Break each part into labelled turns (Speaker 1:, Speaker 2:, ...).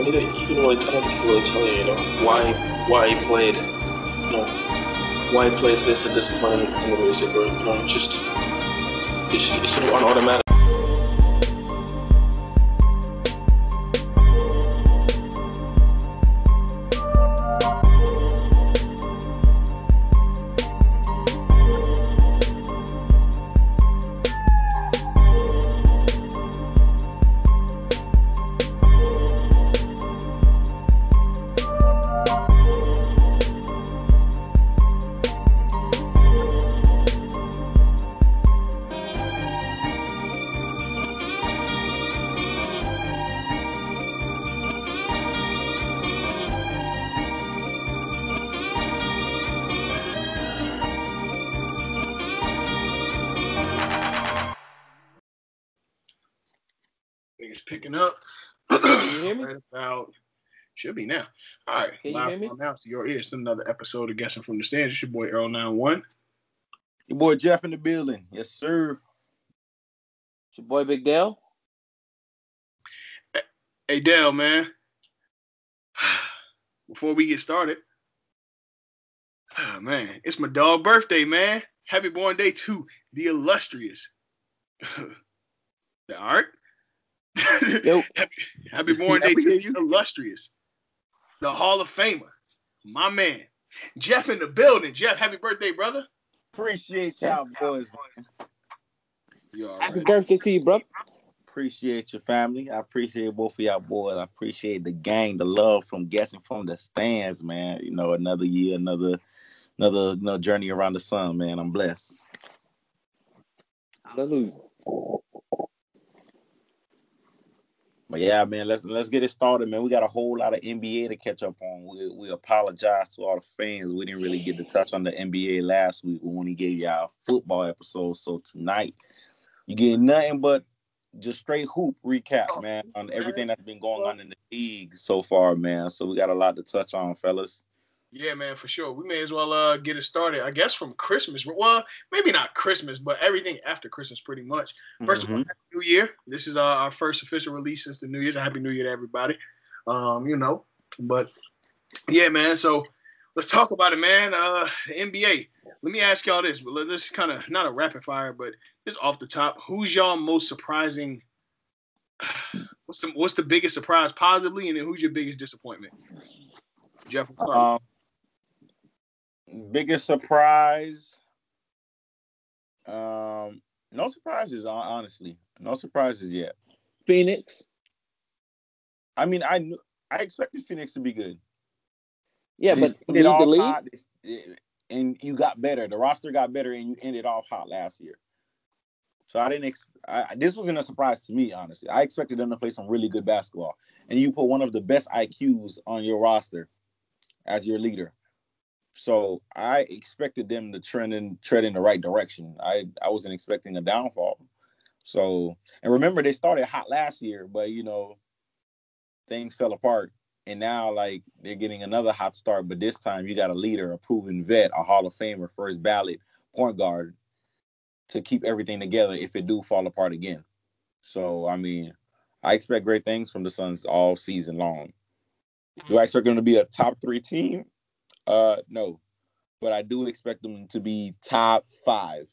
Speaker 1: mean, he didn't, he didn't really, I don't think he really tell you, you know, why why he played, you know, why he plays this at this point in the music, or you know, just it's, it's sort of automatic.
Speaker 2: Should be now. All right,
Speaker 3: Can you
Speaker 2: live
Speaker 3: hear me?
Speaker 2: from now to your ears. Another episode of Guessing from the Stands. It's your boy Earl 91.
Speaker 4: Your boy Jeff in the building. Yes, sir.
Speaker 3: It's your boy Big Dale.
Speaker 2: Hey Dale, man. Before we get started, ah, man, it's my dog birthday, man. Happy born day to the illustrious. the art.
Speaker 3: Yo.
Speaker 2: happy, happy born day
Speaker 4: Yeah, we
Speaker 2: to
Speaker 4: hear
Speaker 2: the illustrious. The Hall of Famer. My man. Jeff in the building. Jeff, happy birthday, brother.
Speaker 4: Appreciate y'all boys.
Speaker 2: You
Speaker 3: Happy birthday to you, bro.
Speaker 4: Appreciate your family. I appreciate both of y'all boys. I appreciate the gang, the love from guessing from the stands, man. You know, another year, another another you know, journey around the sun, man. I'm blessed.
Speaker 3: Hallelujah.
Speaker 4: But yeah, man, let's let's get it started, man. We got a whole lot of NBA to catch up on. We, we apologize to all the fans. We didn't really get to touch on the NBA last week. We only gave y'all a football episode. So tonight, you get nothing but just straight hoop recap, man, on everything that's been going on in the league so far, man. So we got a lot to touch on, fellas.
Speaker 2: Yeah, man, for sure. We may as well uh, get it started. I guess from Christmas. Well, maybe not Christmas, but everything after Christmas, pretty much. 1st of all,
Speaker 4: Mhm.
Speaker 2: Happy New Year. This is uh, our first official release since the New Year's. Happy New Year to everybody. Um, you know, but yeah, man. So let's talk about it, man. Uh, the NBA. Let me ask y'all this. But this kind of not a rapid fire, but just off the top. Who's y'all most surprising? What's the what's the biggest surprise positively, and then who's your biggest disappointment? Jeff.
Speaker 4: Um, biggest surprise. Um, no surprises, honestly. No surprises yet.
Speaker 3: Phoenix.
Speaker 4: I mean, I knew I expected Phoenix to be good.
Speaker 3: Yeah,
Speaker 4: They
Speaker 3: but
Speaker 4: started
Speaker 3: lead the league.
Speaker 4: hot, and you got better. The roster got better, and you ended off hot last year. So I didn't. Ex- I, this wasn't a surprise to me, honestly. I expected them to play some really good basketball, and you put one of the best IQs on your roster as your leader. So I expected them to trend in tread in the right direction. I I wasn't expecting a downfall. So and remember they started hot last year, but you know things fell apart and now like they're getting another hot start, but this time you got a leader, a proven vet, a Hall of Famer, first ballot point guard to keep everything together if it do fall apart again. So I mean, I expect great things from the Suns all season long. Do I expect them to be a top three team? Uh no. But I do expect them to be top five.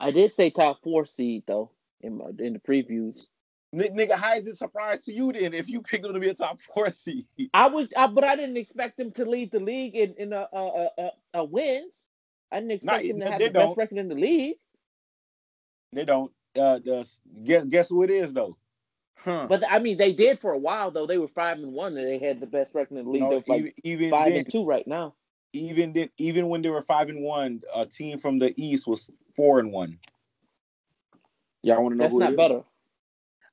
Speaker 3: I did say top four seed though in my, in the previews.
Speaker 4: N- nigga, how is it surprise to you then if you pick them to be a top four seed?
Speaker 3: I was, I, but I didn't expect them to lead the league in in a, a, a, a, wins. I didn't expect
Speaker 4: Nah,
Speaker 3: them to have the
Speaker 4: don't.
Speaker 3: best record in the league.
Speaker 4: They don't. Uh, the, guess guess who it is though? Huh?
Speaker 3: But I mean, they did for a while though. They were five and one, and they had the best record in the league.
Speaker 4: No,
Speaker 3: They're like
Speaker 4: even even
Speaker 3: five
Speaker 4: then,
Speaker 3: and two right now.
Speaker 4: even then, even when they were five and one, a team from the East was four and one. Y'all want to know
Speaker 3: That's
Speaker 4: who it
Speaker 3: not
Speaker 4: is?
Speaker 3: better.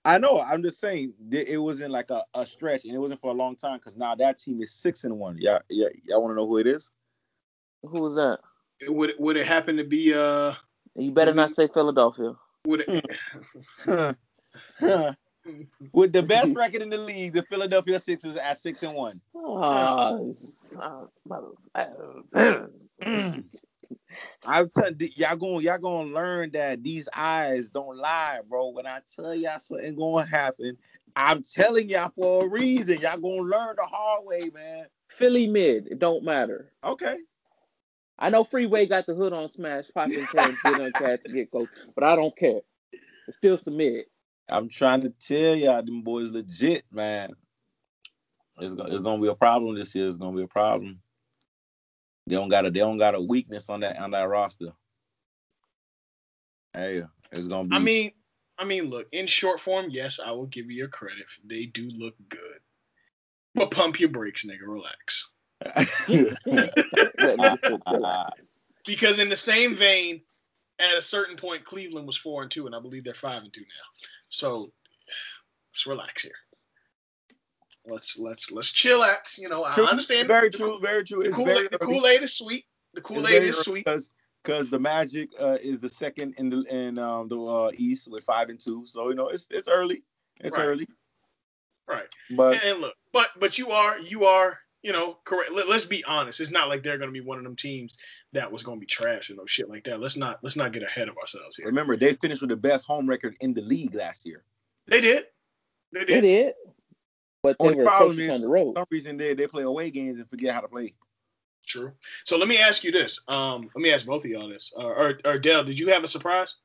Speaker 4: I know. I'm just saying it wasn't like a, a stretch, and it wasn't for a long time because now that team is six and one. Yeah, yeah. Y'all want to know who it is?
Speaker 3: Who was that?
Speaker 2: Would would it happen to be uh
Speaker 3: You better not say Philadelphia.
Speaker 2: would it
Speaker 4: With the best record in the league, the Philadelphia Sixers at six and one.
Speaker 3: Oh,
Speaker 4: I'm telling y'all going y'all gonna learn that these eyes don't lie, bro. When I tell y'all something gonna happen, I'm telling y'all for a reason. Y'all gonna learn the hard way, man.
Speaker 3: Philly mid. It don't matter.
Speaker 4: Okay.
Speaker 3: I know Freeway got the hood on smash, popping cans, get on cat to get coach, but I don't care. It's still some mid.
Speaker 4: I'm trying to tell y'all, them boys legit, man. It's gonna, it's gonna be a problem this year. It's gonna be a problem. They don't got a they don't got a weakness on that on that roster. Hey, it's gonna be.
Speaker 2: I mean, I mean, look, in short form, yes, I will give you your credit. They do look good. But pump your brakes, nigga. Relax. because in the same vein, at a certain point, Cleveland was four and two, and I believe they're five and two now. So let's relax here. Let's let's let's chillax. You know,
Speaker 4: True.
Speaker 2: I understand.
Speaker 4: Very
Speaker 2: the,
Speaker 4: true. Very true.
Speaker 2: The
Speaker 4: It's
Speaker 2: Kool Aid the. Kool Aid is sweet. The Kool Aid is sweet.
Speaker 4: because because the Magic uh, is the second in the in um, the uh, East with five and two. So you know it's it's early. It's
Speaker 2: Right.
Speaker 4: early,
Speaker 2: Right.
Speaker 4: but
Speaker 2: And, and look, but but you are you are you know correct. Let, us be honest. It's not like they're going to be one of them teams that was going to be trash and no shit like that. Let's not let's not get ahead of ourselves here.
Speaker 4: remember they finished with the best home record in the league last year.
Speaker 2: They did. They
Speaker 3: They
Speaker 2: did.
Speaker 3: did. But they
Speaker 4: Only
Speaker 3: were
Speaker 4: problem
Speaker 3: atrocious on
Speaker 4: is
Speaker 3: the
Speaker 4: for
Speaker 3: road.
Speaker 4: some reason they they play away games and forget how to play.
Speaker 2: True. So let me ask you this. Um, let me ask both of y'all this. Uh, or or Dell, did you have a surprise?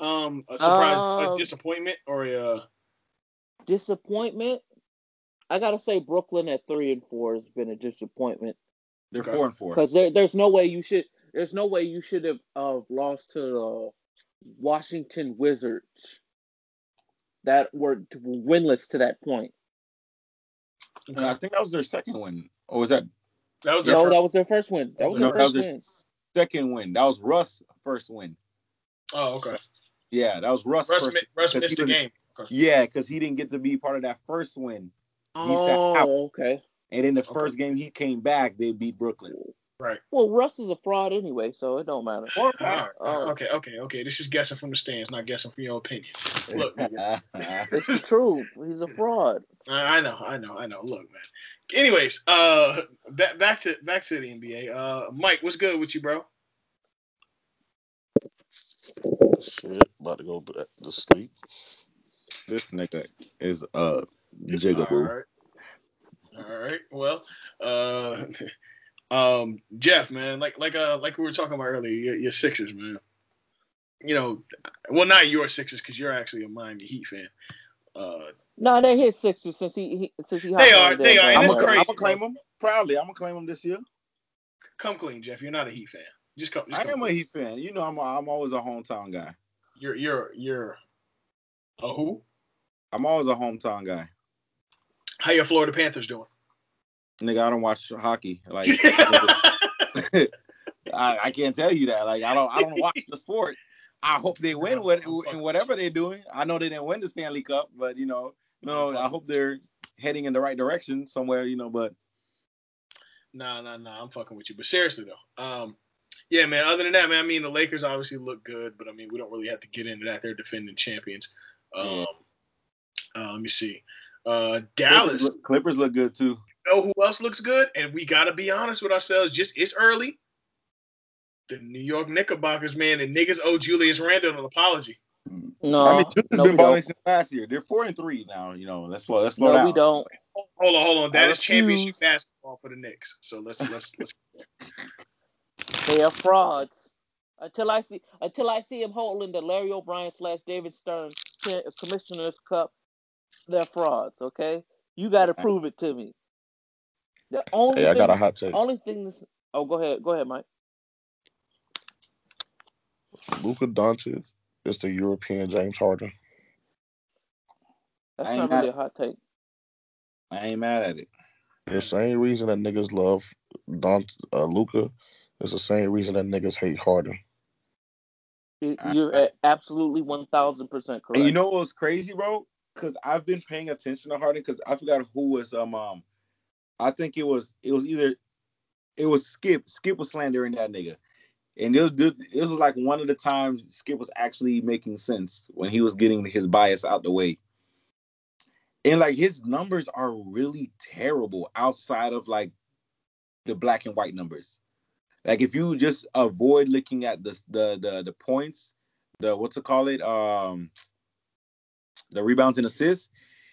Speaker 2: Um, a surprise, a
Speaker 3: Um,
Speaker 2: disappointment, or a uh,
Speaker 3: Disappointment. I gotta say Brooklyn at three and four has been a disappointment
Speaker 4: They're
Speaker 2: Okay.
Speaker 4: four and four.
Speaker 3: because there, there's no way you should there's no way you should have uh, lost to the Washington Wizards that were t- winless to that point.
Speaker 4: And I think that was their second win, or was that
Speaker 2: that was their
Speaker 3: No,
Speaker 2: first.
Speaker 3: that was their first win. That was
Speaker 4: No,
Speaker 3: their
Speaker 4: that was
Speaker 3: first
Speaker 4: their-
Speaker 3: win.
Speaker 4: second win? That was Russ' first win.
Speaker 2: oh, okay.
Speaker 4: Yeah, that was Russ'
Speaker 2: Russ,
Speaker 4: first.
Speaker 2: mi- Russ
Speaker 4: 'cause
Speaker 2: missed the
Speaker 4: was-
Speaker 2: game.
Speaker 4: Yeah, because he didn't get to be part of that first win, He sat out.
Speaker 3: Oh, okay.
Speaker 4: And in the
Speaker 2: Okay.
Speaker 4: first game he came back, they beat Brooklyn.
Speaker 2: Right.
Speaker 3: Well, Russ is a fraud anyway, so it don't matter.
Speaker 2: All right.
Speaker 3: Oh.
Speaker 2: Okay. Okay. Okay. This is guessing from the stands, not guessing from your opinion. Look, nigga,
Speaker 3: It's the truth. He's a fraud.
Speaker 2: I I know. I know. I know. Look, man. Anyways, uh, back back to back to the NBA. Uh, Mike, what's good with you, bro?
Speaker 5: Shit, about to go back to sleep.
Speaker 4: this nigga is uh
Speaker 2: All
Speaker 4: jigaboo.
Speaker 2: right. All right. Well, uh, um, Jeff, man, like like uh like we were talking about earlier, your, your Sixers, man. You know, well, not your Sixers because you're actually a Miami Heat fan. Uh,
Speaker 3: No, they hit Sixers since he, he since he.
Speaker 2: They are, they
Speaker 3: that
Speaker 2: are, and
Speaker 4: I'm
Speaker 2: it's
Speaker 3: bandwagon.
Speaker 2: crazy.
Speaker 4: gonna claim them proudly. I'm gonna claim them this year.
Speaker 2: come clean, Jeff. You're not a Heat fan. Just come. Just
Speaker 4: I
Speaker 2: come
Speaker 4: am a
Speaker 2: clean.
Speaker 4: Heat fan. You know, I'm a, I'm always a hometown guy.
Speaker 2: You're you're you're a who?
Speaker 4: I'm always a hometown guy.
Speaker 2: How your Florida Panthers doing?
Speaker 4: Nigga, I don't watch hockey. Like I, I can't tell you that. Like I don't I don't watch the sport. I hope they win with in whatever they're doing. I know they didn't win the Stanley Cup, but you know, no, I hope they're heading in the right direction somewhere. You know, but
Speaker 2: Nah, nah, nah. I'm fucking with you. But seriously though, um, yeah, man. Other than that, man, I mean, the Lakers obviously look good, but I mean, we don't really have to get into that. They're defending champions. Um, uh, let me see. Uh, Dallas.
Speaker 4: Clippers look, Clippers look good too.
Speaker 2: You know who else looks good? And we got to be honest with ourselves. Just it's early. The New York Knickerbockers, man, and niggas owe Julius Randle an apology.
Speaker 3: No,
Speaker 4: I mean, Julius
Speaker 3: no,
Speaker 4: been balling since last year. They're four and three now. You know, let's slow let's slow
Speaker 3: No,
Speaker 4: down.
Speaker 3: we don't.
Speaker 2: Hold on, hold on. That
Speaker 3: I
Speaker 2: is championship basketball for the Knicks. So let's let's let's.
Speaker 3: They are frauds. Until I see, until I see him holding the Larry O'Brien slash David Stern Commissioner's Cup, they're frauds. Okay, you got to prove it to me. The only
Speaker 5: Hey, I got a
Speaker 3: thing,
Speaker 5: hot take.
Speaker 3: only thing this. Oh, go ahead, go ahead, Mike.
Speaker 5: Luka Doncic is the European James Harden.
Speaker 3: That's
Speaker 4: I
Speaker 3: not really a hot take.
Speaker 4: I ain't mad at it.
Speaker 5: The same reason that niggas love Don uh, Luka is the same reason that niggas hate Harden.
Speaker 3: You-
Speaker 4: I-
Speaker 3: You're absolutely one thousand percent correct.
Speaker 4: And you know what's crazy, bro? Because I've been paying attention to Harden because I forgot who was um um I think it was it was either it was Skip. Skip was slandering that nigga. And it was it was like one of the times Skip was actually making sense when he was getting his bias out the way. And like his numbers are really terrible outside of like the black and white numbers. Like if you just avoid looking at the the the, the points, the what's it call it? Um the rebounds and assists,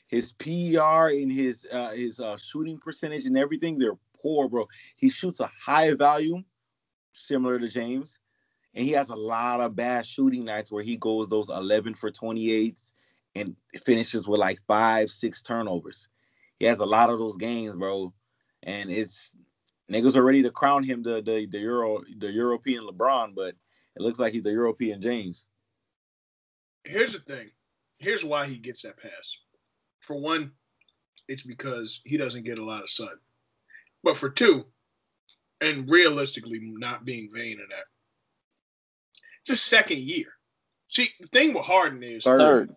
Speaker 4: his PER and his uh, his uh, shooting percentage and everything, they're poor, bro. He shoots a high volume, similar to James, and he has a lot of bad shooting nights where he goes those 11 for 28 and finishes with like five, six turnovers. He has a lot of those games, bro, and it's niggas are ready to crown him the the the Euro the European LeBron, but it looks like he's the European James.
Speaker 2: Here's the thing. Here's why he gets that pass. For one, it's because he doesn't get a lot of sun. But for two, and realistically, not being vain of that, it's a second year. See, the thing with Harden is
Speaker 4: Third.
Speaker 3: Third.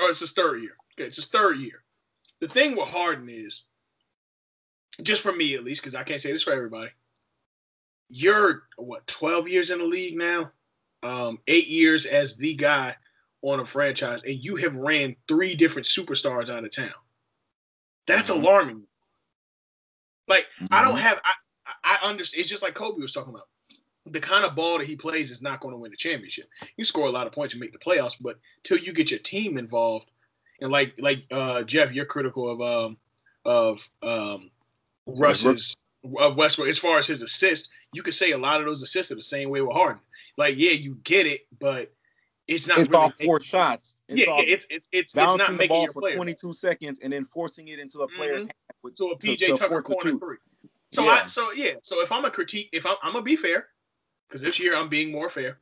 Speaker 2: or it's his third year. Okay, it's his third year. The thing with Harden is, just for me at least, because I can't say this for everybody. You're what 12 years in the league now, um, eight years as the guy on a franchise, and you have ran three different superstars out of town. That's
Speaker 4: Mhm.
Speaker 2: alarming. Like I don't
Speaker 4: Mhm.
Speaker 2: have I I understand. It's just like Kobe was talking about. The kind of ball that he plays is not going to win the championship. You score a lot of points and make the playoffs, but till you get your team involved, and like like uh, Jeff, you're critical of um of um Russ's of Westbrook as far as his assist. You could say a lot of those assists are the same way with Harden. Like yeah, you get it, but it's not
Speaker 4: It's
Speaker 2: really
Speaker 4: all four shots. It's
Speaker 2: yeah,
Speaker 4: all
Speaker 2: yeah, it's it's it's, it's not
Speaker 4: the
Speaker 2: making
Speaker 4: ball
Speaker 2: your
Speaker 4: for 22 seconds and then forcing it into a player's
Speaker 2: Mhm.
Speaker 4: hand. With,
Speaker 2: So a PJ
Speaker 4: to
Speaker 2: Tucker
Speaker 4: the
Speaker 2: corner
Speaker 4: two.
Speaker 2: three. So
Speaker 4: Yeah.
Speaker 2: I so yeah. So if I'm a critique, if I'm, I'm gonna be fair, because this year I'm being more fair.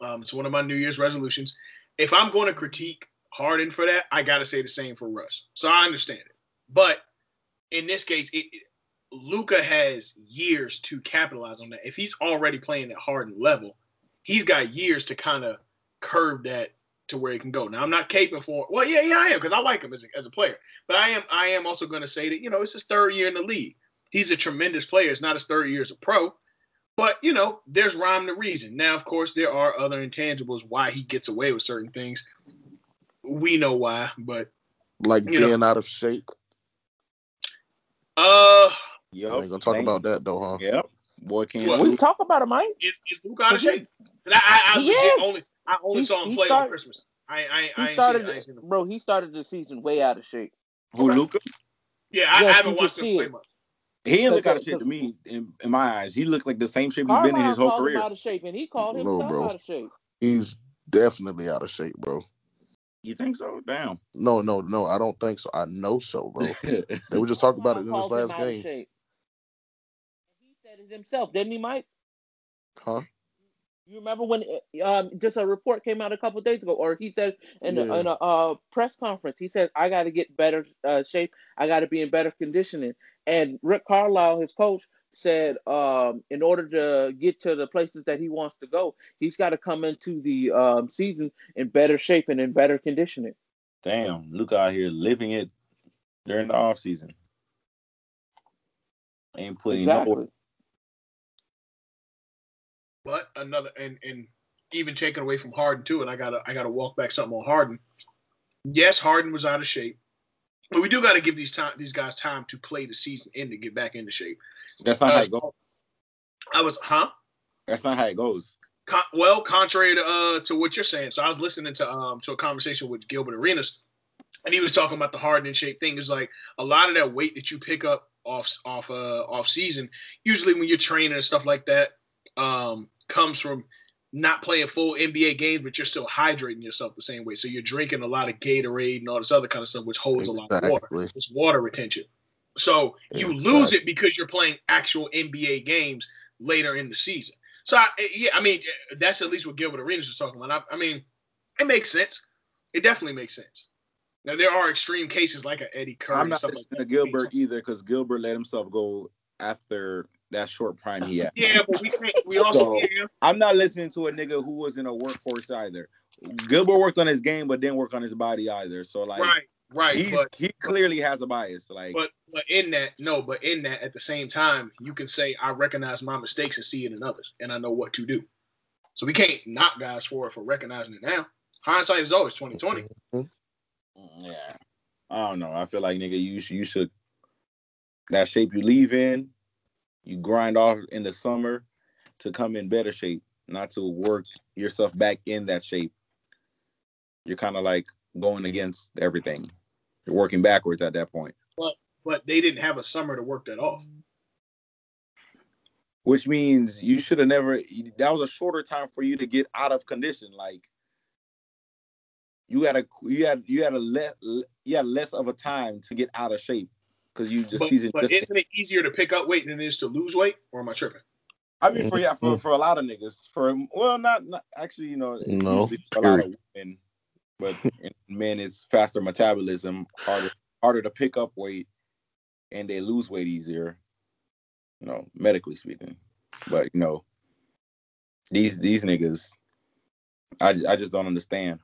Speaker 2: Um, it's one of my New Year's resolutions. If I'm going to critique Harden for that, I got to say the same for Russ. So I understand it. But in this case, it, it Luka has years to capitalize on that. If he's already playing at Harden level, he's got years to kind of curb that to where he can go. Now I'm not caping for. Well, yeah, yeah, I am because I like him as a, as a player. But I am I am also going to say that you know it's his third year in the league. He's a tremendous player. It's not his third year as a pro. But you know, there's rhyme to reason. Now, of course, there are other intangibles why he gets away with certain things. We know why, but
Speaker 5: Like
Speaker 2: You know-
Speaker 5: being out of shape.
Speaker 2: uh,
Speaker 4: yeah,
Speaker 5: I ain't gonna talk
Speaker 4: Thank
Speaker 5: about that though, huh?
Speaker 4: Yep. Boy can't
Speaker 2: Well,
Speaker 3: We talk about it, Mike.
Speaker 2: is, is Luke out of
Speaker 3: He-
Speaker 2: shape? And I, I, I
Speaker 3: he is.
Speaker 2: only I only
Speaker 3: He-
Speaker 2: saw him
Speaker 3: he
Speaker 2: play on Christmas. I I, I
Speaker 3: He
Speaker 2: ain't seen,
Speaker 3: started,
Speaker 2: I ain't seen him.
Speaker 3: bro. He started the season way out of shape.
Speaker 4: Who Luka?
Speaker 2: Yeah, I, I haven't watched him play
Speaker 3: it.
Speaker 2: much.
Speaker 4: He didn't look out of shape to me in, in my eyes. He looked like the same shape he's been in his whole
Speaker 3: called him
Speaker 4: career.
Speaker 3: out of shape, and he called
Speaker 5: No,
Speaker 3: himself
Speaker 5: bro.
Speaker 3: out of shape.
Speaker 5: He's definitely out of shape, bro.
Speaker 4: You think so? Damn.
Speaker 5: No, no, no. I don't think so. I know so, bro. They were just talking about it in this
Speaker 3: Carlisle called him
Speaker 5: last game.
Speaker 3: He said it himself, didn't he, Mike?
Speaker 5: huh?
Speaker 3: You remember when um, just a report came out a couple days ago, or he said in,
Speaker 5: Yeah.
Speaker 3: a, in a uh, press conference, he said, "I got to get better uh, shape. I got to be in better conditioning." And Rick Carlisle, his coach, said, um, in order to get to the places that he wants to go, he's got to come into the um, season in better shape and in better conditioning.
Speaker 4: Damn. Luka out here living it during the off season. Ain't putting
Speaker 3: Exactly.
Speaker 4: no
Speaker 2: But another and and even taken away from Harden too, and I gotta I gotta walk back something on Harden. Yes, Harden was out of shape, but we do got to give these time these guys time to play the season in to get back into shape.
Speaker 4: That's not how
Speaker 2: Uh,
Speaker 4: it goes.
Speaker 2: I was, huh?
Speaker 4: That's not how it goes.
Speaker 2: Con- well, contrary to uh to what you're saying, so I was listening to um to a conversation with Gilbert Arenas, and he was talking about the Harden in shape thing. Is like a lot of that weight that you pick up off off uh off season, usually when you're training and stuff like that, um, comes from not playing full NBA games, but you're still hydrating yourself the same way. So you're drinking a lot of Gatorade and all this other kind of stuff, which holds a lot of water. It's water retention. So you lose it because you're playing actual NBA games later in the season. So I, yeah, I mean that's at least what Gilbert Arenas was talking about. I, I mean, it makes sense. It definitely makes sense. Now there are extreme cases like a Eddie Curry.
Speaker 4: I'm not listening
Speaker 2: like
Speaker 4: to. Gilbert either because Gilbert let himself go after that short prime he had.
Speaker 2: Yeah, but we can't. We also
Speaker 4: So-
Speaker 2: yeah,
Speaker 4: I'm not listening to a nigga who was in a workforce either. Gilbert worked on his game, but didn't work on his body either. So like,
Speaker 2: right, right.
Speaker 4: he's
Speaker 2: But
Speaker 4: he clearly has a bias. Like,
Speaker 2: but but in that no, but in that at the same time, you can say I recognize my mistakes and see it in others, and I know what to do. So we can't knock guys for it for recognizing it now. Hindsight is always twenty twenty. Mm-hmm.
Speaker 4: yeah, I don't know. I feel like nigga, you should you should that shape you leave in, you grind off in the summer to come in better shape, not to work yourself back in that shape. You're kind of like going against everything. working backwards at that point.
Speaker 2: but but they didn't have a summer to work that off.
Speaker 4: Which means you should have never. That was a shorter time for you to get out of condition. Like you had a you had you had a less you had less of a time to get out of shape because you the
Speaker 2: But,
Speaker 4: season.
Speaker 2: but
Speaker 4: just
Speaker 2: isn't it easier to pick up weight than it is to lose weight? Or am I tripping?
Speaker 4: I mean, for yeah, for, mm-hmm. for a lot of niggas, for well, not, not actually, you know, it's
Speaker 5: No,
Speaker 4: for a lot of women, but in men, it's faster metabolism, harder harder to pick up weight, and they lose weight easier. You know, medically speaking, but you know, these these niggas, I I just don't understand.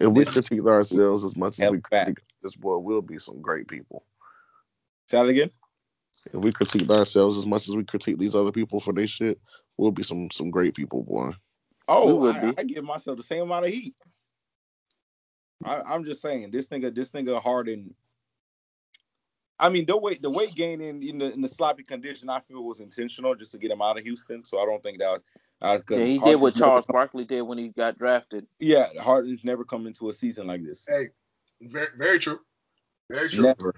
Speaker 5: If we
Speaker 4: This-
Speaker 5: critique ourselves as much as we
Speaker 4: back.
Speaker 5: critique this boy, we'll be some great people.
Speaker 4: Say that again.
Speaker 5: If we critique ourselves as much as we critique these other people for their shit, we'll be some some great people, boy.
Speaker 4: Oh, I. I give myself the same amount of heat. I, I'm just saying, this nigga, this nigga Harden. I mean, the weight, the weight gain in in the in the sloppy condition, I feel was intentional just to get him out of Houston. So I don't think that was. Uh, 'cause
Speaker 3: Yeah, he did what Charles
Speaker 4: come-
Speaker 3: Barkley did when he got drafted.
Speaker 4: yeah, Harden's never come into a season like this.
Speaker 2: Hey, very very true. Very true.
Speaker 4: Never.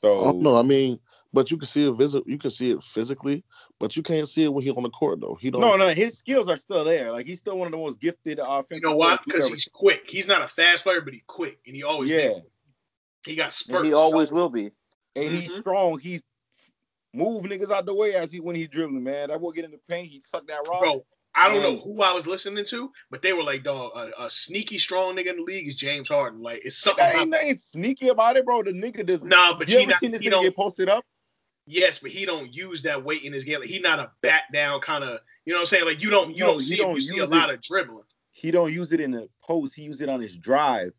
Speaker 4: So
Speaker 5: no, I mean, but you can see it visit. You can see it physically, but you can't see it when he on the court though. He don't.
Speaker 4: no, no, his skills are still there. Like he's still one of the most gifted offensive.
Speaker 2: You know why? Because he's quick. He's not a fast player, but he's quick, and he always
Speaker 4: yeah,
Speaker 2: been. He got spurts.
Speaker 3: And he always will be.
Speaker 4: and he's
Speaker 2: Mhm.
Speaker 4: strong. He move niggas out the way as he when he dribbling, man. That will get in the paint, he suck that rock.
Speaker 2: Bro, I don't know who I was listening to, but they were like, dog, a, a sneaky strong nigga in the league is James Harden. Like it's something.
Speaker 4: That ain't,
Speaker 2: about-
Speaker 4: ain't sneaky about it, bro. The nigga does.
Speaker 2: Nah, but
Speaker 4: you
Speaker 2: he
Speaker 4: ever
Speaker 2: not,
Speaker 4: seen this
Speaker 2: he
Speaker 4: nigga
Speaker 2: don't.
Speaker 4: get posted up?
Speaker 2: Yes, but he don't use that weight in his game. Like, he not a back down kind of. You know what I'm saying? Like you don't you
Speaker 4: No,
Speaker 2: don't see
Speaker 4: don't.
Speaker 2: You see a
Speaker 4: use
Speaker 2: lot
Speaker 4: it.
Speaker 2: of dribbling.
Speaker 4: He don't use it in the post. He use it on his drive.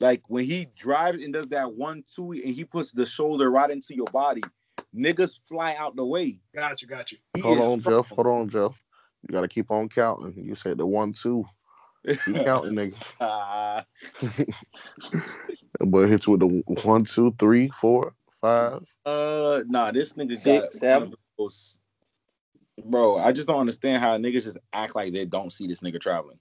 Speaker 4: Like when he drives and does that one two, and he puts the shoulder right into your body, niggas fly out the way.
Speaker 2: Got you, got you.
Speaker 4: He
Speaker 5: Hold on,
Speaker 4: strong.
Speaker 5: Jeff. Hold on, Jeff. You gotta keep on counting. You said the one, two. Keep counting, nigga.
Speaker 4: Ah,
Speaker 5: That boy hit you with the one, two, three, four, five.
Speaker 4: uh, nah, this nigga
Speaker 3: Six,
Speaker 4: got one
Speaker 3: seven.
Speaker 4: those- Bro, I just don't understand how niggas just act like they don't see this nigga traveling.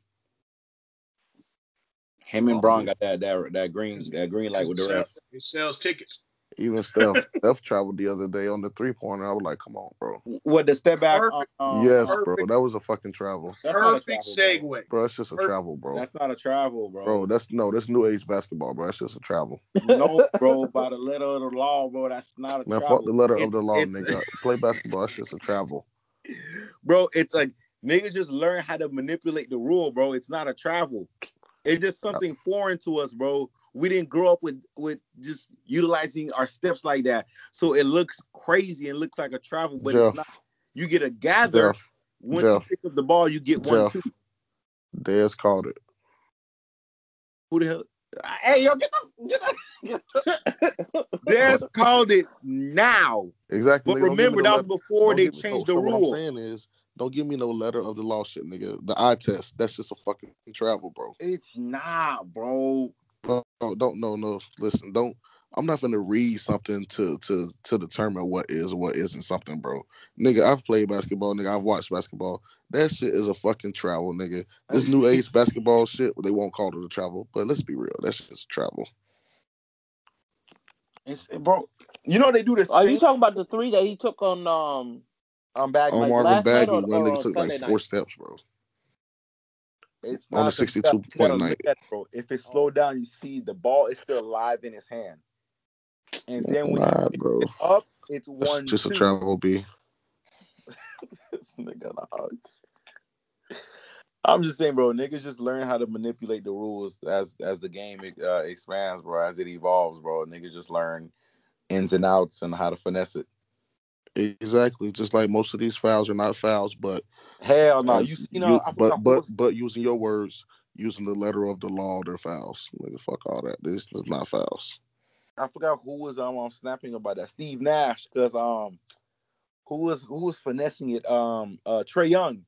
Speaker 4: Him and Braun got that that that green that green light with the
Speaker 2: It
Speaker 4: ref.
Speaker 2: sells- It sells tickets.
Speaker 5: Even Steph, Steph traveled the other day on the three pointer. I was like, come on, bro.
Speaker 4: What the step back?
Speaker 2: Perfect.
Speaker 4: um,
Speaker 5: yes,
Speaker 4: um,
Speaker 5: bro. That was a fucking travel,
Speaker 4: That's
Speaker 2: Perfect
Speaker 4: travel,
Speaker 2: segue.
Speaker 5: bro. That's just a
Speaker 2: Perfect.
Speaker 5: travel, bro.
Speaker 4: That's not a travel, bro.
Speaker 5: Bro, that's no, that's new age basketball, bro. That's just a travel.
Speaker 4: no, bro. By the letter of the law, bro. That's not a
Speaker 5: Man,
Speaker 4: travel.
Speaker 5: fuck the letter of the law, nigga. Play basketball. That's just a travel.
Speaker 4: bro. It's like niggas just learn how to manipulate the rule, bro. It's not a travel. It's just something foreign to us, bro. We didn't grow up with with just utilizing our steps like that, so it looks crazy and looks like a travel, but
Speaker 5: Jeff,
Speaker 4: it's not. You get a gather
Speaker 5: Jeff,
Speaker 4: once
Speaker 5: Jeff.
Speaker 4: you pick up the ball, you get one
Speaker 5: Jeff.
Speaker 4: two.
Speaker 5: Dez called it.
Speaker 4: Who the hell? Hey, yo, get the get the. Get the... Des called it now,
Speaker 5: Exactly.
Speaker 4: but
Speaker 5: nigga. Don't give me
Speaker 4: remember
Speaker 5: no
Speaker 4: that was before
Speaker 5: don't
Speaker 4: they
Speaker 5: me-
Speaker 4: changed
Speaker 5: so-
Speaker 4: the
Speaker 5: so What
Speaker 4: rule.
Speaker 5: I'm saying is, don't give me no letter of the law shit, nigga. The eye test. That's just a fucking travel, bro.
Speaker 4: It's not, bro.
Speaker 5: Bro, don't no no. Listen, don't. I'm not gonna read something to to to determine what is or what isn't something, bro. Nigga, I've played basketball, nigga. I've watched basketball. That shit is a fucking travel, nigga. This new age basketball shit, they won't call it a travel, but let's be real, that's just travel.
Speaker 4: It's, bro, you know they do this.
Speaker 3: Are you talking about the three that he took on? Um,
Speaker 4: I'm back.
Speaker 5: On
Speaker 3: Like
Speaker 5: Marvin
Speaker 3: last night
Speaker 5: Bagley,
Speaker 3: or-
Speaker 5: when
Speaker 3: or
Speaker 5: nigga
Speaker 3: on
Speaker 5: took like four
Speaker 3: night?
Speaker 5: steps, bro.
Speaker 4: It's
Speaker 5: on the
Speaker 4: not
Speaker 5: 62
Speaker 4: you
Speaker 5: point night.
Speaker 4: at bro. If it slowed down, you see the ball is still alive in his hand, and then when
Speaker 5: Nah,
Speaker 4: you
Speaker 5: bro.
Speaker 4: it up, it's
Speaker 5: That's
Speaker 4: one.
Speaker 5: just a travel, B.
Speaker 4: This nigga dog. I'm just saying, bro. Niggas just learn how to manipulate the rules as as the game uh, expands, bro. As it evolves, bro. Niggas just learn ins and outs and how to finesse it.
Speaker 5: Exactly. Just like most of these fouls are not fouls, but
Speaker 4: Hell no,
Speaker 5: as
Speaker 4: you you know, I
Speaker 5: but but but using your words, using the letter of the law, they're fouls. Nigga, fuck all that. This is not fouls.
Speaker 4: I forgot who was um, um snapping about that. Steve Nash, because um who was who was finessing it? Um uh Trae Young.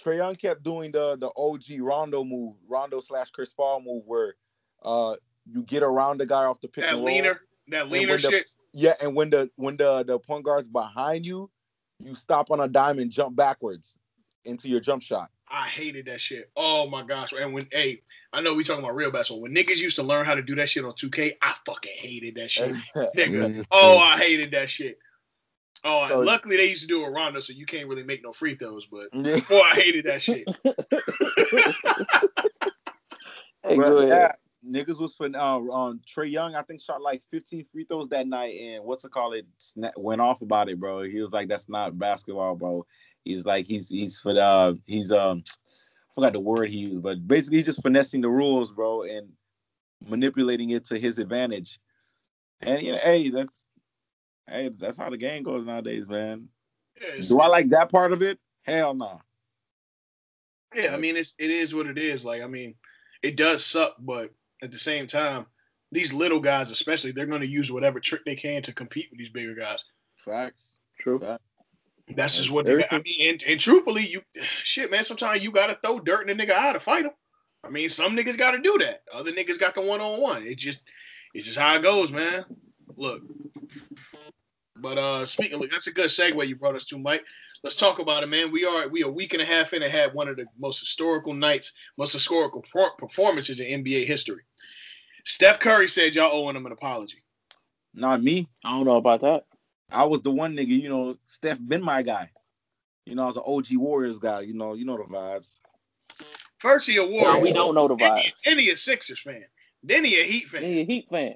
Speaker 4: Trae Young kept doing the the OG Rondo move, Rondo slash Chris Paul move where uh you get around the guy off the pick
Speaker 2: That
Speaker 4: and roll.
Speaker 2: leaner, that
Speaker 4: when
Speaker 2: leaner
Speaker 4: the-
Speaker 2: shit.
Speaker 4: Yeah, and when the when the the point guard's behind you, you stop on a dime and jump backwards into your jump shot.
Speaker 2: I hated that shit. Oh my gosh! And when hey, I know we talking about real basketball. When niggas used to learn how to do that shit on 2K, I fucking hated that shit. Nigga. Oh, I hated that shit. Oh,
Speaker 3: So-
Speaker 2: luckily they used to do it Rondo, so you can't really make no free throws. But
Speaker 4: Yeah.
Speaker 2: boy, I hated that shit.
Speaker 3: Hey,
Speaker 4: But,
Speaker 3: go ahead.
Speaker 4: yeah, niggas was for uh, on Trae Young. I think shot like 15 free throws that night, and what's it call it? Went off about it, bro. He was like, "That's not basketball, bro." He's like, he's he's for the uh, he's um, I forgot the word he used, but basically he's just finessing the rules, bro, and manipulating it to his advantage. And you know, hey, that's hey, that's how the game goes nowadays, man.
Speaker 2: Yeah,
Speaker 4: Do I like that part of it? Hell no.
Speaker 2: Yeah, I mean it's it is what it is. Like I mean, it does suck, but at the same time, these little guys, especially, they're going to use whatever trick they can to compete with these bigger guys.
Speaker 4: Facts.
Speaker 3: True.
Speaker 2: That's just what they got. I mean, and, and truthfully, you shit, man. Sometimes you got to throw dirt in the nigga eye to fight him. I mean, some niggas got to do that. Other niggas got the one on one. It just it's just how it goes, man. Look. But uh speaking, look, that's a good segue you brought us to, Mike. Let's talk about it, man. We are we a week and a half in and had one of the most historical nights, most historical per- performances in NBA history. Steph Curry said y'all owing him an apology.
Speaker 4: Not me.
Speaker 3: I don't know about that.
Speaker 4: I was the one nigga, you know, Steph been my guy. You know, I was an OG Warriors guy. You know, you know the vibes.
Speaker 2: First he a Warriors.
Speaker 3: No, we don't know the
Speaker 2: then
Speaker 3: vibe.
Speaker 2: he, then he a Sixers fan, then he a Heat fan.
Speaker 3: He a Heat fan.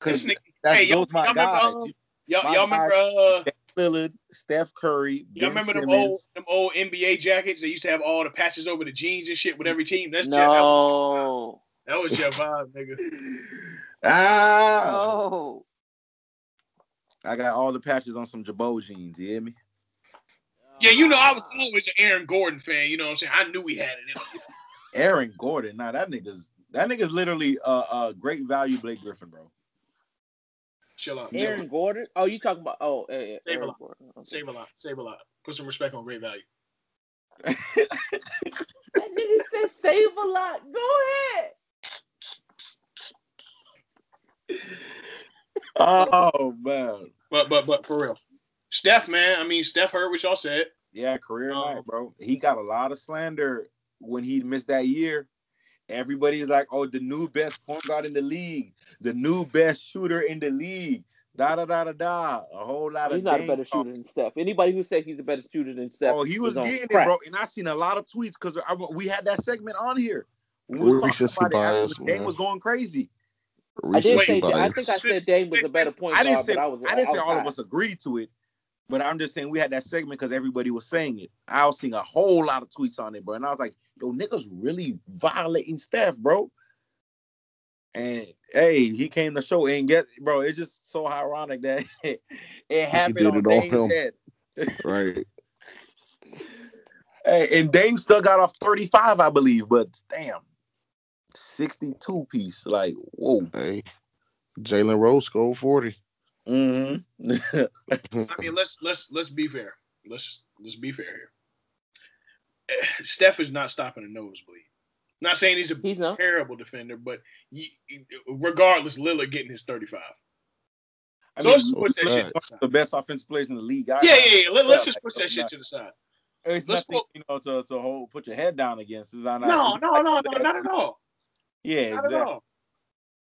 Speaker 2: This
Speaker 4: Cause
Speaker 2: nigga,
Speaker 4: that's
Speaker 2: hey, y'all,
Speaker 4: those my guys.
Speaker 2: remember, um, y'all, y'all remember, uh,
Speaker 4: Lillard, Steph Curry,
Speaker 2: y'all
Speaker 4: Ben
Speaker 2: remember them old, them old NBA jackets? They used to have all the patches over the jeans and shit with every team. That's Jeff, that, was,
Speaker 3: No.
Speaker 2: that was your vibe, nigga.
Speaker 4: Ah,
Speaker 3: Oh.
Speaker 4: I got all the patches on some Girbaud jeans. You hear me?
Speaker 2: Yeah, you know, I was always an Aaron Gordon fan. You know what I'm saying? I knew he had it.
Speaker 4: Aaron Gordon. Now that nigga's that nigga's literally a uh, uh, great value Blake Griffin, bro.
Speaker 2: Chill out. Chill
Speaker 3: Aaron
Speaker 2: out.
Speaker 3: Gordon. Oh, you talking about? Oh, eh, eh,
Speaker 2: Save a lot.
Speaker 3: Gordon. Okay.
Speaker 2: Save a lot. Save a lot. Put some respect on great value.
Speaker 3: That nigga said save a lot. Go ahead.
Speaker 4: oh man.
Speaker 2: But but but for real, Steph, man. I mean, Steph heard what y'all said.
Speaker 4: Yeah, career
Speaker 2: Um,
Speaker 4: night, bro. He got a lot of slander when he missed that year. Everybody's like, "Oh, the new best point guard in the league, the new best shooter in the league." Da da da da da. A whole lot
Speaker 3: He's
Speaker 4: of
Speaker 3: not a
Speaker 4: Dame
Speaker 3: better
Speaker 4: talk.
Speaker 3: shooter than Steph. Anybody who said he's a better shooter than Steph.
Speaker 4: Oh, he was
Speaker 3: on
Speaker 4: getting
Speaker 3: crack.
Speaker 4: it, bro. And I seen a lot of tweets because we had that segment on here. We was talking
Speaker 5: Recency
Speaker 4: about it after the game was going crazy.
Speaker 3: I did say
Speaker 2: Wait,
Speaker 3: I think I said Dame was a better point guard.
Speaker 4: I didn't
Speaker 3: guard,
Speaker 4: say
Speaker 3: but I was
Speaker 4: I didn't say
Speaker 3: was
Speaker 4: all of us agreed to it, but I'm just saying we had that segment because everybody was saying it. I was seeing a whole lot of tweets on it, bro, and I was like, "Yo, niggas really violating Steph, bro." And hey, he came to show and get, bro. It's just so ironic that it happened on
Speaker 5: it
Speaker 4: Dame's head.
Speaker 5: Right.
Speaker 4: Hey, and Dame still got off 35, I believe, but damn, 62 piece. Like, whoa.
Speaker 5: Hey. Jalen Rose scored 40.
Speaker 4: Mm-hmm.
Speaker 2: I mean, let's let's let's be fair. Let's let's be fair here. Eh, Steph is not stopping a nosebleed. Not saying he's a
Speaker 3: He's
Speaker 2: terrible defender, but y- regardless, Lillard getting his 35.
Speaker 4: I
Speaker 2: So
Speaker 4: mean,
Speaker 2: let's just push that shit to the side.
Speaker 4: the best offensive players in the league. I-
Speaker 2: Yeah, yeah, yeah. Let, us
Speaker 4: Yeah,
Speaker 2: just
Speaker 4: like,
Speaker 2: push that shit
Speaker 4: not-
Speaker 2: to the side.
Speaker 4: It's
Speaker 2: Let's
Speaker 4: nothing,
Speaker 2: go-
Speaker 4: you know, to, to hold, put your head down against. It's not,
Speaker 2: No,
Speaker 4: not-
Speaker 2: no, no, no, not at all.
Speaker 4: Yeah,
Speaker 2: Not
Speaker 4: exactly.
Speaker 2: at all.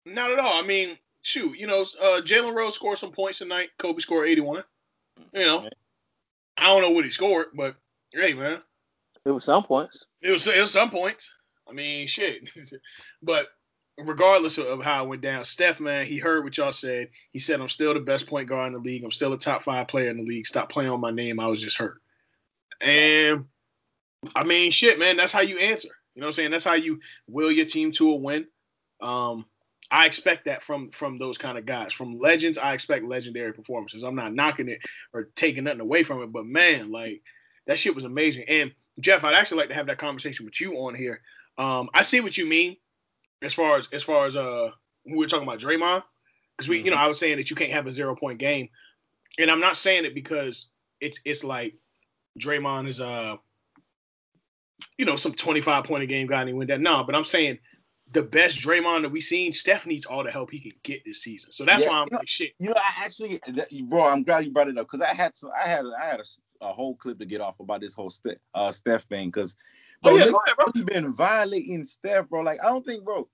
Speaker 2: Not at all. I mean, shoot, you know, uh, Jalen Rose scored some points tonight. Kobe scored 81. You know, I don't know what he scored, but hey, man,
Speaker 3: It was some points.
Speaker 2: it was, it was some points. I mean, shit. but regardless of, of how it went down, Steph, man, he heard what y'all said. He said, I'm still the best point guard in the league. I'm still a top five player in the league. Stop playing on my name. I was just hurt. And I mean, shit, man, that's how you answer. You know what I'm saying? That's how you will your team to a win. Um, I expect that from from those kind of guys. From legends, I expect legendary performances. I'm not knocking it or taking nothing away from it, but man, like that shit was amazing. And Jeff, I'd actually like to have that conversation with you on here. Um, I see what you mean as far as as far as uh we were talking about Draymond, because we, you know, I was saying that you can't have a zero point game, and I'm not saying it because it's it's like Draymond is uh you know some 25 point a game guy and he went that. No, but I'm saying the best Draymond that we've seen, Steph needs all the help he can get this season. So that's
Speaker 4: Yeah,
Speaker 2: why I'm
Speaker 4: you know-
Speaker 2: like shit.
Speaker 4: You know, I actually, bro, I'm glad you brought it up because I had some, I had, I had a, a whole clip to get off about this whole Steph, uh, Steph thing because
Speaker 2: Oh,
Speaker 4: Bro,
Speaker 2: yeah,
Speaker 4: niggas
Speaker 2: ahead, bro.
Speaker 4: really been violating Steph, bro. Like, I don't think, bro.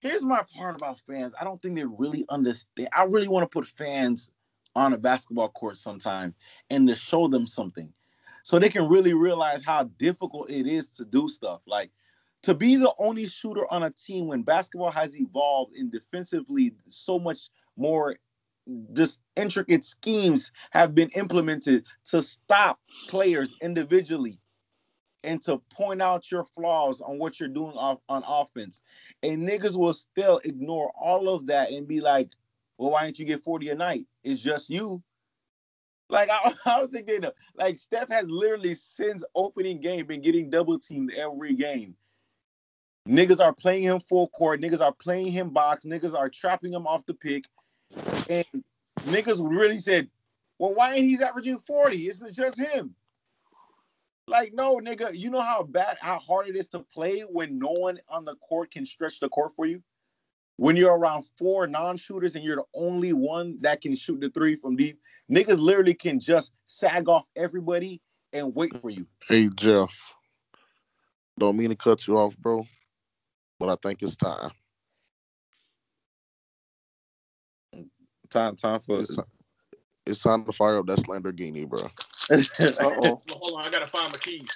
Speaker 4: Here's my part about fans. I don't think they really understand. I really want to put fans on a basketball court sometime and to show them something so they can really realize how difficult it is to do stuff. Like to be the only shooter on a team when basketball has evolved in defensively so much more just intricate schemes have been implemented to stop players individually and to point out your flaws on what you're doing off on offense. And niggas will still ignore all of that and be like, well, why didn't you get 40 a night? It's just you. Like, I, I don't think they know. Like, Steph has literally since opening game been getting double teamed every game. Niggas are playing him full court. Niggas are playing him box. Niggas are trapping him off the pick. And niggas really said, well, why ain't he's averaging 40? It's just him. Like, no, nigga, you know how bad, how hard it is to play when no one on the court can stretch the court for you? When you're around four non-shooters and you're the only one that can shoot the three from deep, niggas literally can just sag off everybody and wait for you.
Speaker 5: Hey Jeff, don't mean to cut you off, bro, but I think it's time.
Speaker 4: Time, time for
Speaker 5: It's, it's time to fire up that Lamborghini, bro.
Speaker 3: Uh-oh.
Speaker 2: Hold on, I gotta find my keys.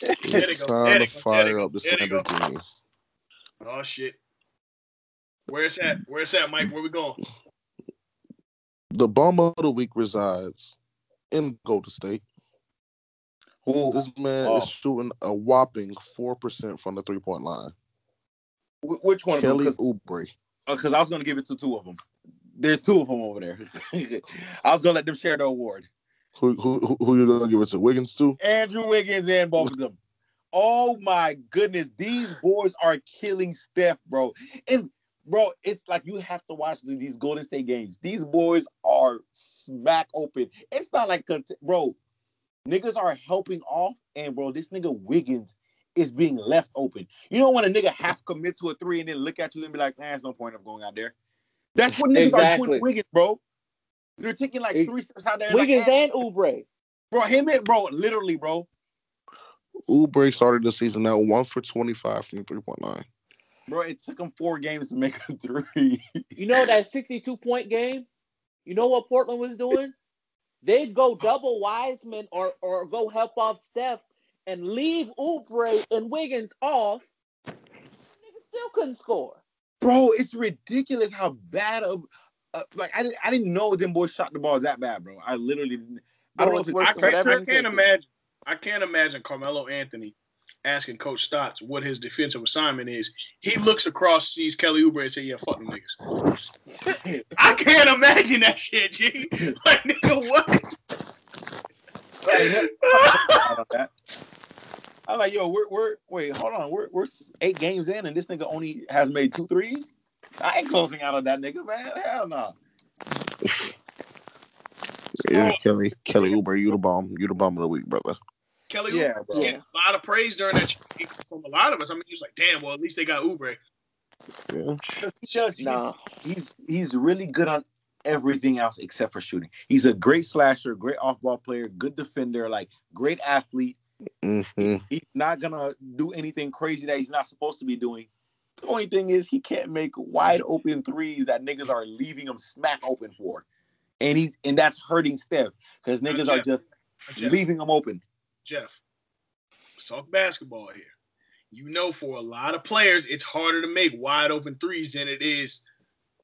Speaker 2: There they
Speaker 5: It's
Speaker 2: go, there
Speaker 5: time
Speaker 2: they
Speaker 5: to
Speaker 2: go, there
Speaker 5: fire up this
Speaker 2: there they go.
Speaker 5: Lamborghini.
Speaker 2: Oh shit. Where's that? Where's that, Mike? Where we going?
Speaker 5: The bum of the week resides in Golden State.
Speaker 4: Who,
Speaker 5: This man
Speaker 4: Oh.
Speaker 5: is shooting a whopping four percent from the three point line.
Speaker 4: Wh- which one
Speaker 5: Kelly
Speaker 4: of them?
Speaker 5: Oubre.
Speaker 4: Uh, because I was gonna give it to two of them. There's two of them over there. I was gonna let them share the award.
Speaker 5: Who who who- you gonna give it to? Wiggins too?
Speaker 4: Andrew Wiggins and both of them. Oh my goodness, these boys are killing Steph, bro. And bro, it's like you have to watch these Golden State games. These boys are smack open. It's not like bro, niggas are helping off, and bro, this nigga Wiggins is being left open. You know when a nigga half commit to a three and then look at you and be like, man, there's no point of going out there. That's what niggas are doing
Speaker 3: Exactly.
Speaker 4: Wiggins, bro. They're taking like
Speaker 3: Ex-
Speaker 4: three steps out there.
Speaker 3: Wiggins
Speaker 4: eh,
Speaker 3: and Oubre.
Speaker 4: bro, him and bro, literally, bro.
Speaker 5: Oubre started the season out one for twenty five from the three.
Speaker 4: Bro, it took him four games to make a three.
Speaker 3: You know that 62 point game? You know what Portland was doing? They'd go double Wiseman or, or go help off Steph and leave Oubre and Wiggins off. Niggas still couldn't score.
Speaker 4: Bro, it's ridiculous how bad of uh, like I didn't I didn't know them boys shot the ball that bad, bro. I literally didn't. I don't know if it's
Speaker 3: worse
Speaker 2: I
Speaker 3: than
Speaker 2: can't, I can't imagine. I can't imagine Carmelo Anthony asking Coach Stotts what his defensive assignment is. He looks across, sees Kelly Oubre, and say, "Yeah, fuck them niggas." I can't imagine that shit, G. Like, nigga, what?
Speaker 4: About that. I'm like, yo, we're we're wait, hold on, we're we're eight games in, and this nigga only has made two threes. I ain't closing out on that nigga, man. Hell no.
Speaker 5: Yeah, Kelly Kelly Oubre, you the bomb. You the bomb of the week, brother.
Speaker 2: Kelly
Speaker 4: Yeah,
Speaker 2: Oubre
Speaker 4: bro.
Speaker 2: getting a lot of praise during that from a lot of us. I mean, he was like, "Damn, well, at least they got Oubre."
Speaker 5: Yeah.
Speaker 4: He just, he's,
Speaker 3: Nah.
Speaker 4: he's he's really good on everything else except for shooting. He's a great slasher, great off-ball player, good defender, like great athlete.
Speaker 5: hmm
Speaker 4: He's not gonna do anything crazy that he's not supposed to be doing. The only thing is he can't make wide open threes that niggas are leaving him smack open for. And he's and that's hurting Steph because niggas are just
Speaker 2: Jeff,
Speaker 4: leaving him open.
Speaker 2: Jeff, let's talk basketball here. You know, for a lot of players, it's harder to make wide open threes than it is.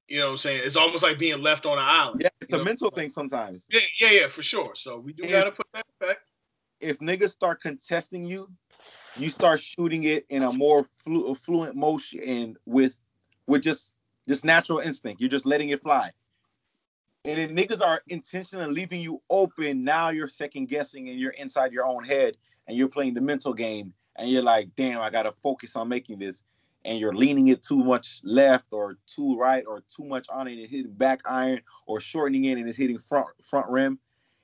Speaker 2: You know what I'm saying? It's almost like being left on an island.
Speaker 4: Yeah, it's a
Speaker 2: know?
Speaker 4: mental thing sometimes.
Speaker 2: Yeah, yeah, yeah, for sure. So we do
Speaker 4: If-
Speaker 2: got to put that back.
Speaker 4: If niggas start contesting you, you start shooting it in a more flu- fluent motion and with with just just natural instinct. You're just letting it fly. And if niggas are intentionally leaving you open, now you're second guessing and you're inside your own head and you're playing the mental game and you're like, damn, I gotta focus on making this. And you're leaning it too much left or too right or too much on it and hitting back iron or shortening it and it's hitting front front rim.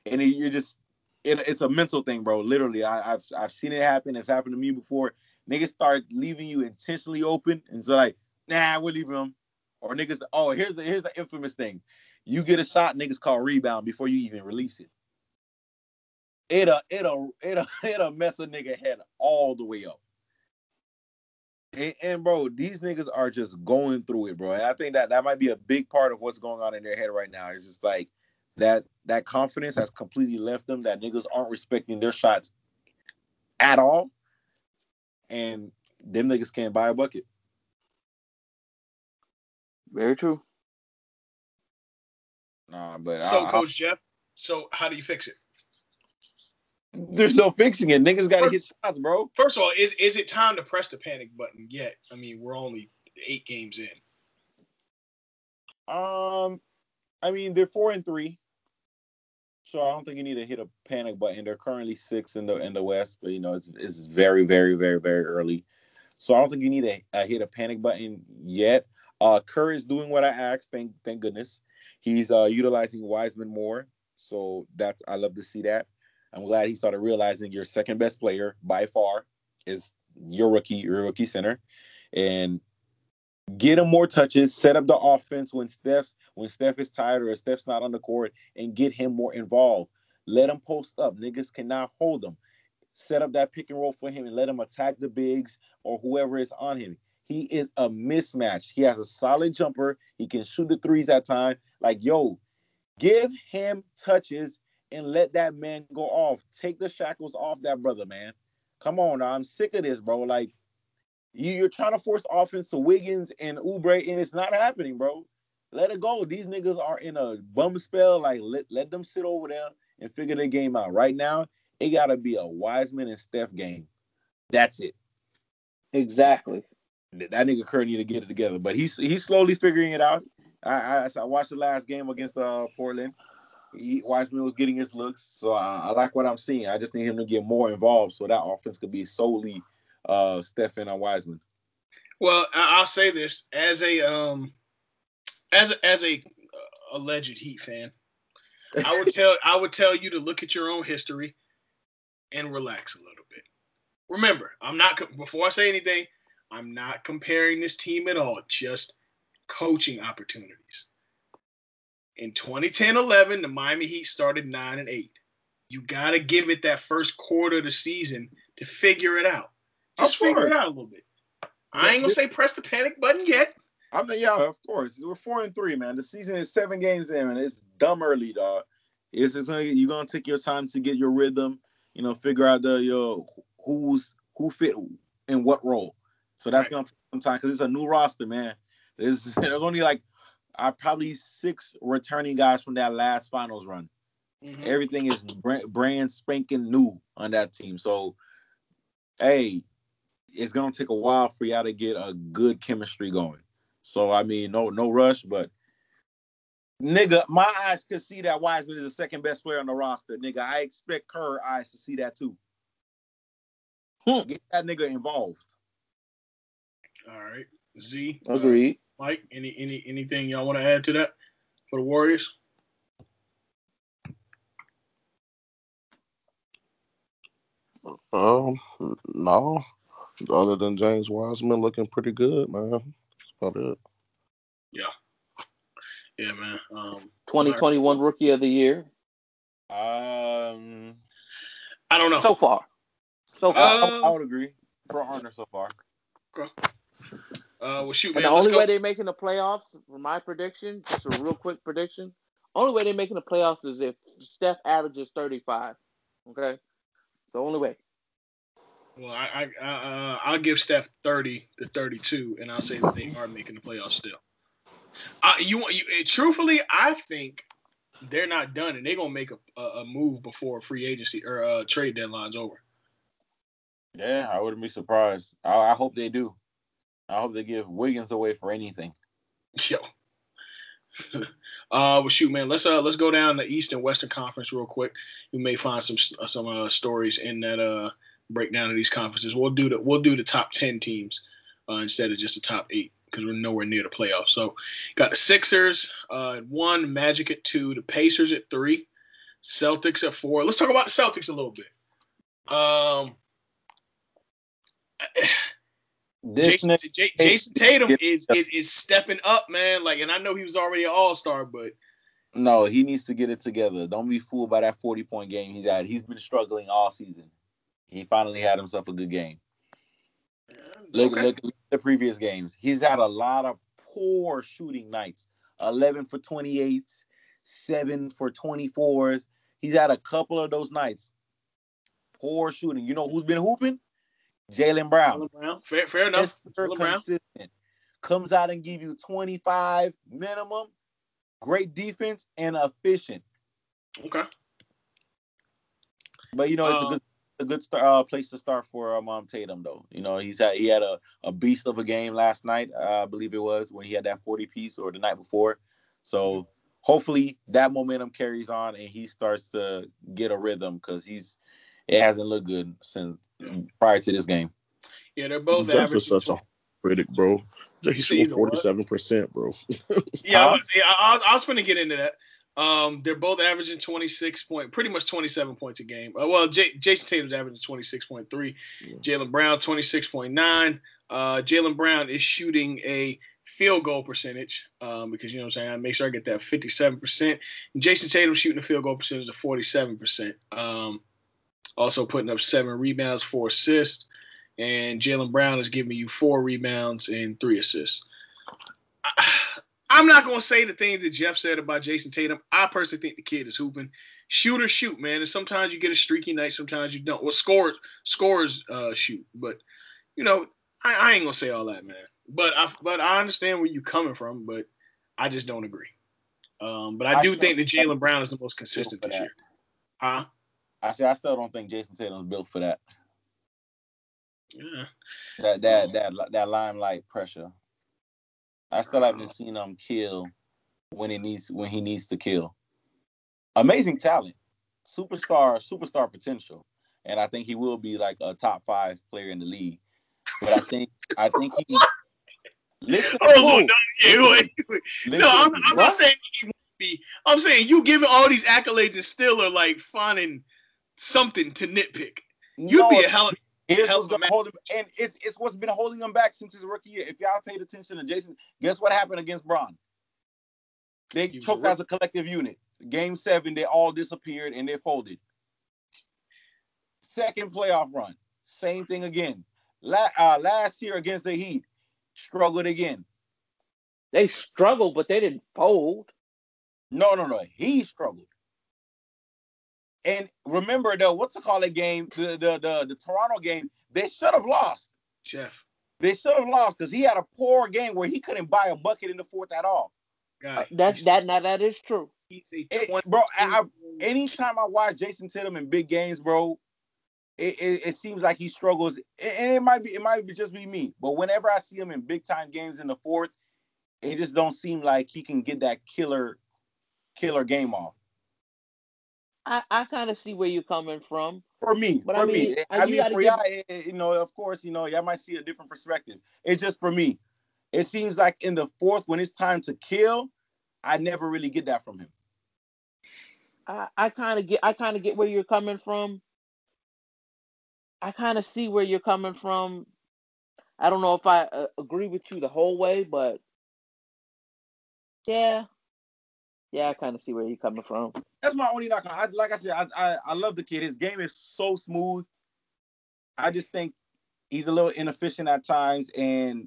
Speaker 4: And it- you're just it, it's a mental thing, bro. Literally, I, I've I've seen it happen. It's happened to me before. Niggas start leaving you intentionally open, and so like, nah, we're leaving them. Or niggas, oh, here's the here's the infamous thing. You get a shot, niggas call rebound before you even release it. It'll it'll it'll it'll mess a nigga head all the way up. And, and, bro, these niggas are just going through it, bro. And I think that that might be a big part of what's going on in their head right now. It's just like that that confidence has completely left them. That niggas aren't respecting their shots at all, and them niggas can't buy a bucket.
Speaker 3: Very true.
Speaker 4: Nah, but
Speaker 2: So,
Speaker 4: I- I-
Speaker 2: Coach Jeff, so how do you fix it?
Speaker 4: There's no fixing it. Niggas got to hit shots, bro.
Speaker 2: First of all, is is it time to press the panic button yet? I mean, we're only eight games in.
Speaker 4: Um, I mean they're four and three, so I don't think you need to hit a panic button. They're currently six in the in the West, but you know it's it's very very very very early, so I don't think you need to uh, hit a panic button yet. Uh, Kerr is doing what I asked. Thank thank goodness. He's uh utilizing Wiseman more, so that's I love to see that. I'm glad he started realizing your second best player by far is your rookie your rookie center, and get him more touches, set up the offense when Steph's when Steph is tired or Steph's not on the court, and get him more involved. Let him post up. Niggas cannot hold him. Set up that pick and roll for him and let him attack the bigs or whoever is on him. He is a mismatch. He has a solid jumper. He can shoot the threes at time. Like, yo, give him touches and let that man go off. Take the shackles off that brother, man. Come on. I'm sick of this, bro. Like, you, you're trying to force offense to Wiggins and Oubre, and it's not happening, bro. Let it go. These niggas are in a bum spell. Like, let, let them sit over there and figure their game out. Right now, it gotta be a Wiseman and Steph game. That's it.
Speaker 3: Exactly.
Speaker 4: That nigga Kerr need to get it together. But he's he's slowly figuring it out. I I, I watched the last game against uh Portland. He, Wiseman was getting his looks, so I, I like what I'm seeing. I just need him to get more involved so that offense could be solely uh Steph and uh, Wiseman.
Speaker 2: Well, I'll say this as a um as as a uh, alleged Heat fan, I would tell I would tell you to look at your own history and relax a little bit. Remember, I'm not before I say anything, I'm not comparing this team at all, just coaching opportunities. In 2010-11, the Miami Heat started 9 and 8. You got to give it that first quarter of the season to figure it out. Just figure it out a little bit. I ain't gonna say press the panic button yet.
Speaker 4: I'm the, yeah, of course. We're four and three, man. The season is seven games in, and it's dumb early, dog. It's, it's gonna, you're gonna take your time to get your rhythm, you know, figure out the your who's who fit in what role. So that's
Speaker 2: Right.
Speaker 4: gonna take some time because it's a new roster, man. There's there's only like uh, probably six returning guys from that last finals run.
Speaker 2: Mhm.
Speaker 4: Everything is brand, brand spanking new on that team. So, hey, it's gonna take a while for y'all to get a good chemistry going. So I mean, no no rush, but nigga, my eyes could see that Wiseman is the second best player on the roster. Nigga, I expect Kerr eyes to see that too.
Speaker 3: Hmm.
Speaker 4: Get that nigga involved.
Speaker 2: All right, Z. uh,
Speaker 3: Agreed.
Speaker 2: Mike, any any anything y'all want to add to that for the Warriors?
Speaker 5: Um, no. Other than James Wiseman looking pretty good, man. That's about it.
Speaker 2: Yeah, Yeah, man. Um,
Speaker 3: 2021 Rookie of the Year.
Speaker 4: Um,
Speaker 2: I don't know.
Speaker 3: So far. So far.
Speaker 2: Uh,
Speaker 4: I would agree for Arner so far.
Speaker 2: Uh, well, shoot,
Speaker 3: and the only
Speaker 2: go.
Speaker 3: way they're making the playoffs, for my prediction, just a real quick prediction, only way they're making the playoffs is if Steph averages 35. Okay? The only way.
Speaker 2: Well, I, I, I uh, I'll give Steph thirty to thirty-two, and I'll say that they are making the playoffs still. I, you, you, truthfully, I think they're not done, and they're gonna make a, a, a move before free agency or uh, trade deadline's over.
Speaker 4: Yeah, I wouldn't be surprised. I, I hope they do. I hope they give Wiggins away for anything.
Speaker 2: Yo. uh, well, shoot, man. Let's uh, let's go down the East and Western Conference real quick. We may find some some uh, stories in that uh breakdown of these conferences. We'll do the we'll do the top ten teams uh, instead of just the top eight because we're nowhere near the playoffs. So, got the Sixers uh, at one, Magic at two, the Pacers at three, Celtics at four. Let's talk about the Celtics a little bit. Um.
Speaker 4: This
Speaker 2: Jayson,
Speaker 4: nigga,
Speaker 2: J- Jayson Tatum is, is is stepping up, man. Like, and I know he was already an All Star, but
Speaker 4: no, he needs to get it together. Don't be fooled by that 40 point game he's had. He's been struggling all season. He finally had himself a good game. Look,
Speaker 2: Okay.
Speaker 4: look, look at the previous games. He's had a lot of poor shooting nights. 11 for 28, 7 for 24s. He's had a couple of those nights. Poor shooting. You know who's been hooping? Jaylen Brown.
Speaker 2: Brown. Fair, fair enough.
Speaker 4: Mr.
Speaker 2: Jaylen Brown.
Speaker 4: consistent. Comes out and give you 25 minimum. Great defense and efficient.
Speaker 2: Okay.
Speaker 4: But you know, it's a
Speaker 2: Um,
Speaker 4: good a good start, uh, place to start for um, um, Tatum though. You know, he's had he had a, a beast of a game last night, uh, I believe it was when he had that 40 piece or the night before. So hopefully that momentum carries on and he starts to get a rhythm because he's it hasn't looked good since prior to this game.
Speaker 2: Yeah, they're both
Speaker 5: Jeff
Speaker 2: average.
Speaker 5: is such a critic, bro. He's
Speaker 2: See,
Speaker 5: shooting
Speaker 2: you know what?
Speaker 5: forty seven percent, bro.
Speaker 2: Yeah, I was, yeah, I, I was going to get into that. Um, they're both averaging 26 point, pretty much 27 points a game. Uh, well, J- Jayson Tatum's averaging 26.3,
Speaker 5: Yeah.
Speaker 2: Jaylen Brown 26.9. Uh, Jaylen Brown is shooting a field goal percentage um, because you know what I'm saying. I make sure I get that 57%. And Jayson Tatum shooting a field goal percentage of 47%. Um, also putting up seven rebounds, four assists, and Jaylen Brown is giving you four rebounds and three assists. I'm not gonna say the things that Jeff said about Jayson Tatum. I personally think the kid is hooping. Shoot or shoot, man. And sometimes you get a streaky night, sometimes you don't. Well, scores scores uh, shoot, but you know, I, I ain't gonna say all that, man. But I but I understand where you're coming from, but I just don't agree. Um, but I
Speaker 4: I
Speaker 2: do
Speaker 4: still-
Speaker 2: think that Jaylen Brown is the most consistent this year. Huh?
Speaker 4: I say I still don't think Jayson Tatum's built for that.
Speaker 2: Yeah.
Speaker 4: That that that that limelight pressure. I still haven't seen him kill when he needs when he needs to kill. Amazing talent, superstar, superstar potential, and I think he will be like a top five player in the league. But I think I think he. Listen,
Speaker 2: Oh, no, yeah, wait, wait.
Speaker 4: listen,
Speaker 2: No, I'm, I'm not saying he won't be. I'm saying you giving all these accolades and still are like finding something to nitpick. You'd
Speaker 4: No,
Speaker 2: be a hell of
Speaker 4: Here's
Speaker 2: hell
Speaker 4: what's
Speaker 2: of a
Speaker 4: gonna hold him, and it's it's what's been holding him back since his rookie year. If y'all paid attention to Jayson, guess what happened against Bron? They
Speaker 2: He
Speaker 4: choked
Speaker 2: a
Speaker 4: as a collective unit. Game seven, they all disappeared and they folded. Second playoff run, same thing again. La- uh, last year against the Heat, struggled again.
Speaker 3: They struggled, but they didn't fold.
Speaker 4: No, no, no, he struggled. And remember though, what's the call it game? The the the, the Toronto game, they should have lost.
Speaker 2: Jeff.
Speaker 4: They should have lost because he had a poor game where he couldn't buy a bucket in the fourth at all.
Speaker 2: Guy,
Speaker 3: Uh, that now that is true.
Speaker 2: he's a
Speaker 4: It- bro, I, I, anytime I watch Jayson Tatum in big games, bro, it, it, it seems like he struggles. And it might be it might be just be me, but whenever I see him in big time games in the fourth, it just don't seem like he can get that killer killer game off.
Speaker 3: I, I kind of see where you're coming from.
Speaker 4: For me,
Speaker 3: But
Speaker 4: for
Speaker 3: I mean,
Speaker 4: me, I mean, for y'all, it- it- you know, of course, you know, y'all might see a different perspective. It's just for me. It seems like in the fourth, when it's time to kill, I never really get that from him.
Speaker 3: I, I kind of get I kind of get where you're coming from. I kind of see where you're coming from. I don't know if I uh, agree with you the whole way, but yeah, yeah, I kind of see where you're coming from.
Speaker 4: That's my only knock. I, like I said, I, I I love the kid. His game is so smooth. I just think he's a little inefficient at times, and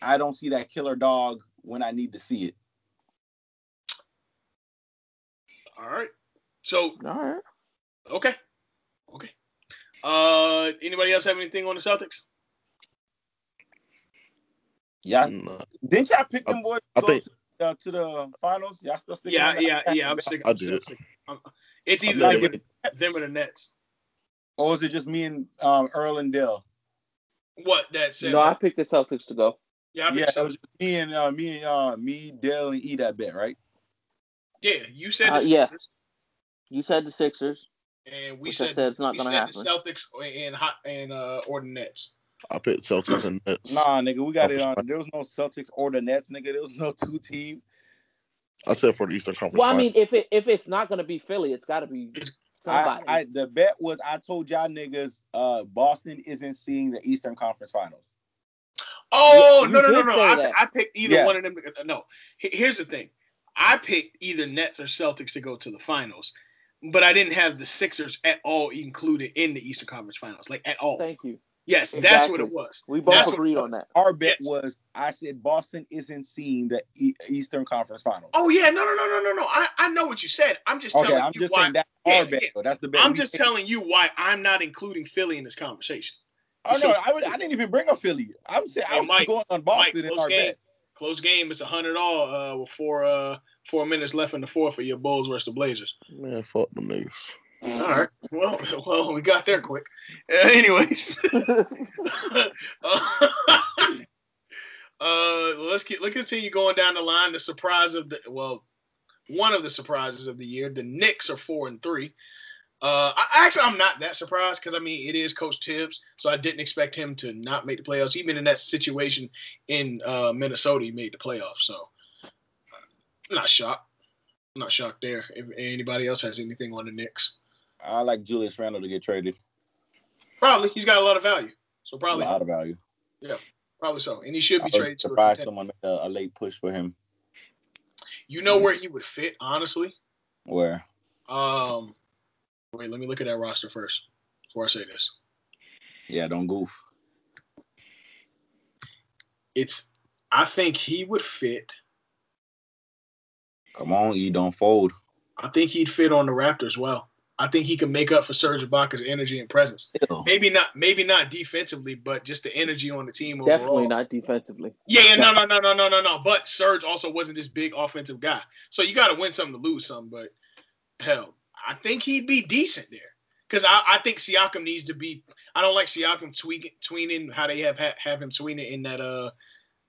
Speaker 4: I don't see that killer dog when I need to see it.
Speaker 2: All right. So
Speaker 3: All right.
Speaker 2: okay, okay. Uh, anybody else have anything on the Celtics?
Speaker 4: Yeah,
Speaker 5: Nah,
Speaker 4: didn't y'all pick them boys
Speaker 5: I
Speaker 4: to
Speaker 5: think-
Speaker 4: to, uh, to the finals? Y'all still sticking
Speaker 2: Yeah,
Speaker 4: on that?
Speaker 2: yeah, yeah. I'm sick.
Speaker 5: I
Speaker 2: I'm still
Speaker 5: did.
Speaker 2: sick. I'm- it's either
Speaker 5: think
Speaker 2: them,
Speaker 5: it-
Speaker 2: or, them or the Nets.
Speaker 4: Or is it just me and um, Earl and Dell?
Speaker 2: What that said?
Speaker 3: No, I picked the Celtics to go.
Speaker 2: yeah, I
Speaker 4: Yeah,
Speaker 2: think
Speaker 4: it was just me and uh, me and uh, me, Dell, and E that bet, right?
Speaker 2: yeah. You said the
Speaker 3: Uh, yeah.
Speaker 2: Sixers,
Speaker 3: You said the Sixers,
Speaker 2: and we
Speaker 3: which
Speaker 2: said,
Speaker 3: said it's not going to happen.
Speaker 2: the Celtics and hot and uh or the Nets.
Speaker 5: I picked Celtics and Nets.
Speaker 4: Nah, nigga, we got it on. There was no Celtics or the Nets, nigga. There was no two team.
Speaker 5: I said for the Eastern Conference.
Speaker 3: Well, I mean, if it if it's not going to be Philly, it's got to be
Speaker 2: It's-
Speaker 4: I,
Speaker 3: somebody.
Speaker 4: I the bet was I told y'all niggas uh Boston isn't seeing the Eastern Conference Finals.
Speaker 2: Oh
Speaker 3: You
Speaker 2: no no no
Speaker 3: did
Speaker 2: no! I. I picked either
Speaker 4: Yeah.
Speaker 2: one of them. No, here's the thing. I picked either Nets or Celtics to go to the finals, but I didn't have the Sixers at all included in the Eastern Conference Finals, like at all.
Speaker 3: Thank you.
Speaker 2: Yes, that's what it was.
Speaker 3: We both
Speaker 2: That's what-
Speaker 3: agreed on that.
Speaker 4: Our bet
Speaker 2: Yes.
Speaker 4: was I said Boston isn't seeing the e- Eastern Conference Finals.
Speaker 2: Oh yeah, no, no, no, no, no, no. I, I know what you said. I'm just
Speaker 4: okay,
Speaker 2: telling
Speaker 4: I'm
Speaker 2: you
Speaker 4: just
Speaker 2: why.
Speaker 4: saying that's
Speaker 2: Yeah,
Speaker 4: our bet.
Speaker 2: yeah.
Speaker 4: That's the bet.
Speaker 2: I'm
Speaker 4: we
Speaker 2: just
Speaker 4: made.
Speaker 2: telling you why I'm not including Philly in this conversation.
Speaker 4: Oh
Speaker 2: so-
Speaker 4: no, I, would, I didn't even bring up Philly. I'm saying
Speaker 2: Hey,
Speaker 4: I'm
Speaker 2: Mike,
Speaker 4: going on
Speaker 2: Mike,
Speaker 4: Boston in
Speaker 2: close
Speaker 4: our
Speaker 2: game.
Speaker 4: bet.
Speaker 2: Close game. It's a hundred all uh, with four uh four minutes left in the fourth for your Bulls versus the Blazers.
Speaker 5: Man, fuck them niggas.
Speaker 2: All right. Well, well, we got there quick. Uh, anyways, uh, let's get let's continue going down the line. The surprise of the well, one of the surprises of the year. The Knicks are four and three. Uh, I, actually, I'm not that surprised because I mean it is Coach Thibs, so I didn't expect him to not make the playoffs. Even in that situation in uh, Minnesota, he made the playoffs. So, I'm not shocked. I'm not shocked there. If anybody else has anything on the Knicks,
Speaker 4: I like Julius Randle to get traded.
Speaker 2: probably he's got a lot of value. So probably A
Speaker 4: lot of value.
Speaker 2: Yeah, probably so, and he should be
Speaker 4: was
Speaker 2: traded to a
Speaker 4: someone a late push for him.
Speaker 2: You know where he would fit, honestly.
Speaker 4: Where?
Speaker 2: Um, wait, let me look at that roster first before I say this.
Speaker 4: Yeah, don't goof.
Speaker 2: It's, I think he would fit.
Speaker 4: Come on, you don't fold.
Speaker 2: I think he'd fit on the Raptors well. I think he can make up for Serge Ibaka's energy and presence.
Speaker 4: Ew.
Speaker 2: Maybe not, maybe not defensively, but just the energy on the team overall.
Speaker 3: Definitely not defensively.
Speaker 2: Yeah, yeah, no, no, no, no, no, no, no. But Serge also wasn't this big offensive guy, so you got to win something to lose something. But hell, I think he'd be decent there because I, I think Siakam needs to be. I don't like Siakam tweaking, tweening how they have have him tweening in that uh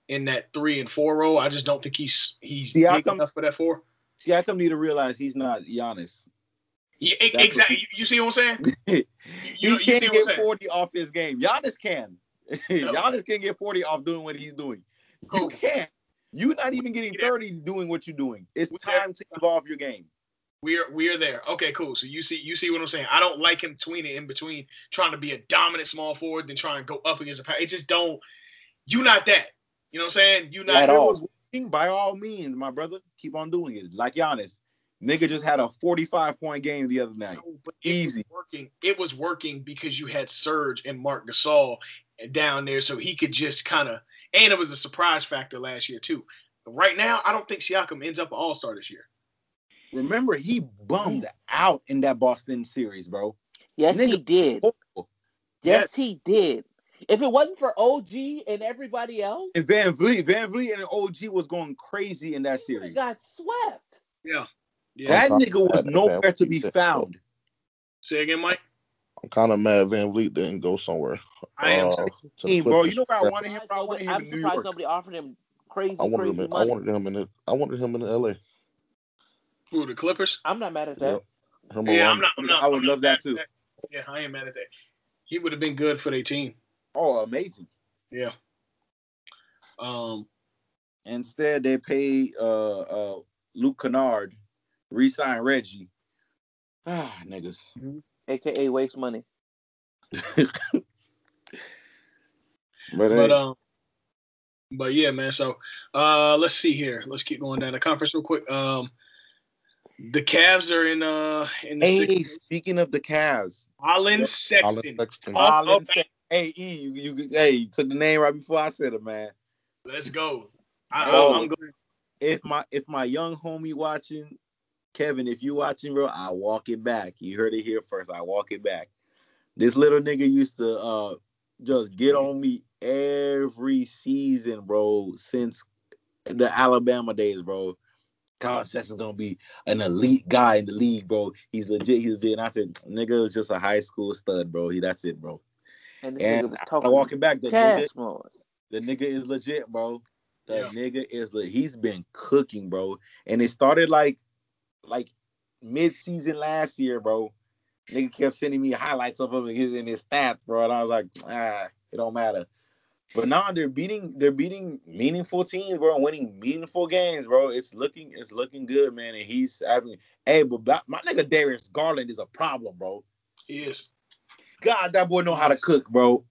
Speaker 2: in that three and four row. I just don't think he's he's big
Speaker 4: Siakam-
Speaker 2: enough for that four.
Speaker 4: Siakam need to realize he's not Giannis.
Speaker 2: Yeah, exactly. You, you see what I'm saying? You, you,
Speaker 4: can't
Speaker 2: see what I'm
Speaker 4: get
Speaker 2: saying?
Speaker 4: 40 off his game. Giannis can. Giannis can get 40 off doing what he's doing. You can't. You're not even getting 30 doing what you're doing. It's
Speaker 2: We there.
Speaker 4: time to evolve your game.
Speaker 2: We're we're there. Okay, cool. So you see you see what I'm saying. I don't like him tweening in between trying to be a dominant small forward, then trying to go up against the power. It just don't. You not that. You know what I'm saying? You not
Speaker 3: At all.
Speaker 4: working, by all means, my brother, keep on doing it. Like Giannis. Nigga just had a 45 point game the other night.
Speaker 2: No, but it
Speaker 4: Easy.
Speaker 2: Was working. It was working because you had Serge and Marc Gasol down there, so he could just kind of. And it was a surprise factor last year too. But right now, I don't think Siakam ends up an All Star this year.
Speaker 4: Remember, he bummed out in that Boston series, bro.
Speaker 3: Yes, he did.
Speaker 4: Horrible.
Speaker 3: Yes, he did. If it wasn't for OG and everybody else,
Speaker 4: And VanVleet, Van Vliet and OG was going crazy in that
Speaker 3: he
Speaker 4: series.
Speaker 3: got swept.
Speaker 2: Yeah. Yeah.
Speaker 4: That nigga was nowhere to be found.
Speaker 2: Say again, Mike.
Speaker 5: I'm kind of mad VanVleet didn't go somewhere.
Speaker 2: I am.
Speaker 5: uh, to
Speaker 4: Hey, bro, you know where I wanted him? I wanted him
Speaker 3: I'm
Speaker 4: in New
Speaker 3: surprised
Speaker 4: York.
Speaker 3: somebody offered him crazy,
Speaker 5: I wanted
Speaker 3: crazy
Speaker 5: him. In, I wanted him in. The, I wanted him in L.A.
Speaker 2: Who the Clippers?
Speaker 3: I'm not mad at that.
Speaker 5: Yep. Him
Speaker 2: Yeah, I'm not. I'm not
Speaker 4: I would
Speaker 2: I'm
Speaker 4: love that
Speaker 2: mad at
Speaker 4: too.
Speaker 2: Yeah, I am mad at that. He would have been good for their team.
Speaker 4: Oh, amazing.
Speaker 2: Yeah. Um.
Speaker 4: Instead, they pay uh uh Luke Kennard, re-sign Reggie. Ah, niggas.
Speaker 3: AKA waste money.
Speaker 4: But,
Speaker 2: But um, but yeah, man. So uh, let's see here. Let's keep going down the conference real quick. Um, the Cavs are in uh in the
Speaker 4: hey,
Speaker 2: sixth.
Speaker 4: speaking of the Cavs,
Speaker 2: Collin
Speaker 5: Yep.
Speaker 2: Sexton.
Speaker 5: Collin Sexton.
Speaker 2: Off
Speaker 4: Collin
Speaker 2: of-
Speaker 4: said, hey E, you, you hey, you took the name right before I said it, man.
Speaker 2: Let's go. I,
Speaker 4: Oh.
Speaker 2: I'm, I'm glad.
Speaker 4: If my if my young homie watching, Kevin, if you watching, bro, I walk it back. You heard it here first. I walk it back. This little nigga used to uh just get on me every season, bro, since the Alabama days, bro. Collin Sexton's gonna be an elite guy in the league, bro. He's legit. He's legit. And I said, nigga is just a high school stud, bro. He that's it, bro.
Speaker 3: And this
Speaker 4: And I
Speaker 3: talking
Speaker 4: walk it back. The nigga, the nigga is legit, bro. The
Speaker 2: Yeah.
Speaker 4: nigga is le- he's been cooking, bro. And it started like like mid-season last year, bro. Nigga kept sending me highlights of him and his in his stats, bro. And I was like, ah, it don't matter. But now they're beating they're beating meaningful teams, bro, and winning meaningful games, bro. It's looking it's looking good, man. And he's having hey, but my nigga Darius Garland is a problem, bro.
Speaker 2: He is.
Speaker 4: God, that boy know how to cook, bro.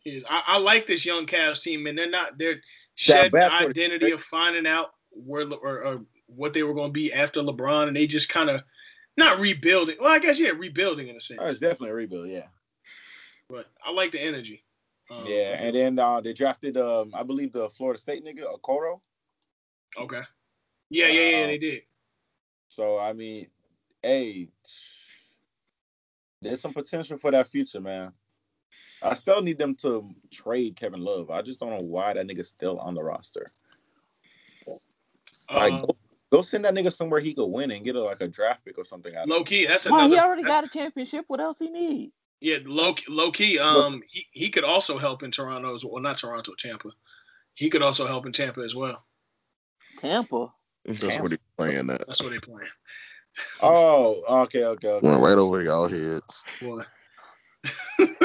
Speaker 2: He is. I, I like this young Cavs team, and they're not. They're shedding the identity of finding out where or, or what they were going to be after LeBron, and they just kind of not rebuilding. Well, I guess yeah, rebuilding in a sense.
Speaker 4: Oh, it's definitely a rebuild, yeah.
Speaker 2: but I like the energy. Um,
Speaker 4: Yeah, and then uh, they drafted, um, I believe, the Florida State nigga, Okoro.
Speaker 2: okay. Yeah, yeah, yeah.
Speaker 4: Uh,
Speaker 2: They did.
Speaker 4: So I mean, hey, there's some potential for that future, man. I still need them to trade Kevin Love. I just don't know why that nigga's still on the roster. Like,
Speaker 2: Um,
Speaker 4: go, go send that nigga somewhere he could win and get a, like a draft pick or something out
Speaker 2: low key, that's
Speaker 3: Why
Speaker 2: another.
Speaker 3: he already got a championship? What else he need?
Speaker 2: Yeah, low low key. Um, he, he could also help in Toronto as well. Not Toronto, Tampa. He could also help in Tampa as well.
Speaker 3: Tampa.
Speaker 5: That's
Speaker 4: Damn.
Speaker 5: what he playing at.
Speaker 2: That's what they playing.
Speaker 4: Oh, okay, okay, okay.
Speaker 5: Went right over y'all heads.
Speaker 2: Boy.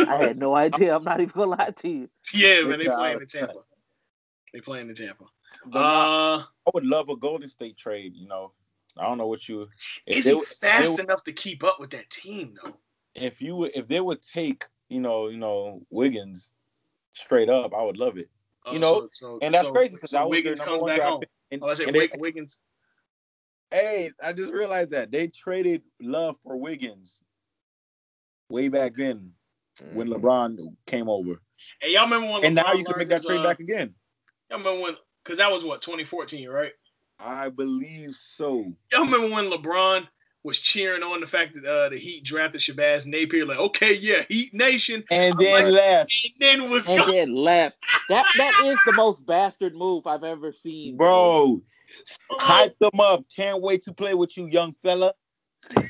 Speaker 3: I had no idea. I'm not even gonna lie to you.
Speaker 2: yeah, man, they
Speaker 4: Yeah,
Speaker 2: playing in
Speaker 4: I-
Speaker 2: Tampa. They playing in Tampa.
Speaker 4: But I-
Speaker 2: Uh,
Speaker 4: I would love a Golden State trade. You know, I don't know what you. If
Speaker 2: is
Speaker 4: they
Speaker 2: he fast
Speaker 4: they
Speaker 2: enough to keep up with that team though?
Speaker 4: if you would, if they would take, you know, you know, Wiggins straight up, I would love it.
Speaker 2: Oh,
Speaker 4: You know,
Speaker 2: so, so,
Speaker 4: And that's
Speaker 2: so-
Speaker 4: crazy because
Speaker 2: so
Speaker 4: I was
Speaker 2: Wiggins
Speaker 4: their
Speaker 2: comes back home.
Speaker 4: And,
Speaker 2: Oh, I said
Speaker 4: and they-
Speaker 2: Wig- Wiggins.
Speaker 4: hey, I just realized that they traded Love for Wiggins way back then when
Speaker 5: Mm.
Speaker 4: LeBron came over,
Speaker 2: Hey, y'all remember when?
Speaker 4: and now you can make that
Speaker 2: his,
Speaker 4: trade
Speaker 2: uh,
Speaker 4: back again.
Speaker 2: Y'all remember when? Because that was what 2014, right?
Speaker 4: I believe so.
Speaker 2: Y'all remember when LeBron was cheering on the fact that uh, the Heat drafted Shabazz Napier? Like, okay, yeah, Heat Nation,
Speaker 4: And
Speaker 2: I'm
Speaker 4: then
Speaker 2: like-
Speaker 4: left,
Speaker 2: and then was
Speaker 3: And
Speaker 2: gone.
Speaker 3: then left. That that is the most bastard move I've ever seen.
Speaker 4: bro.
Speaker 2: Oh,
Speaker 4: Hype them up. Can't wait to play with you, young fella.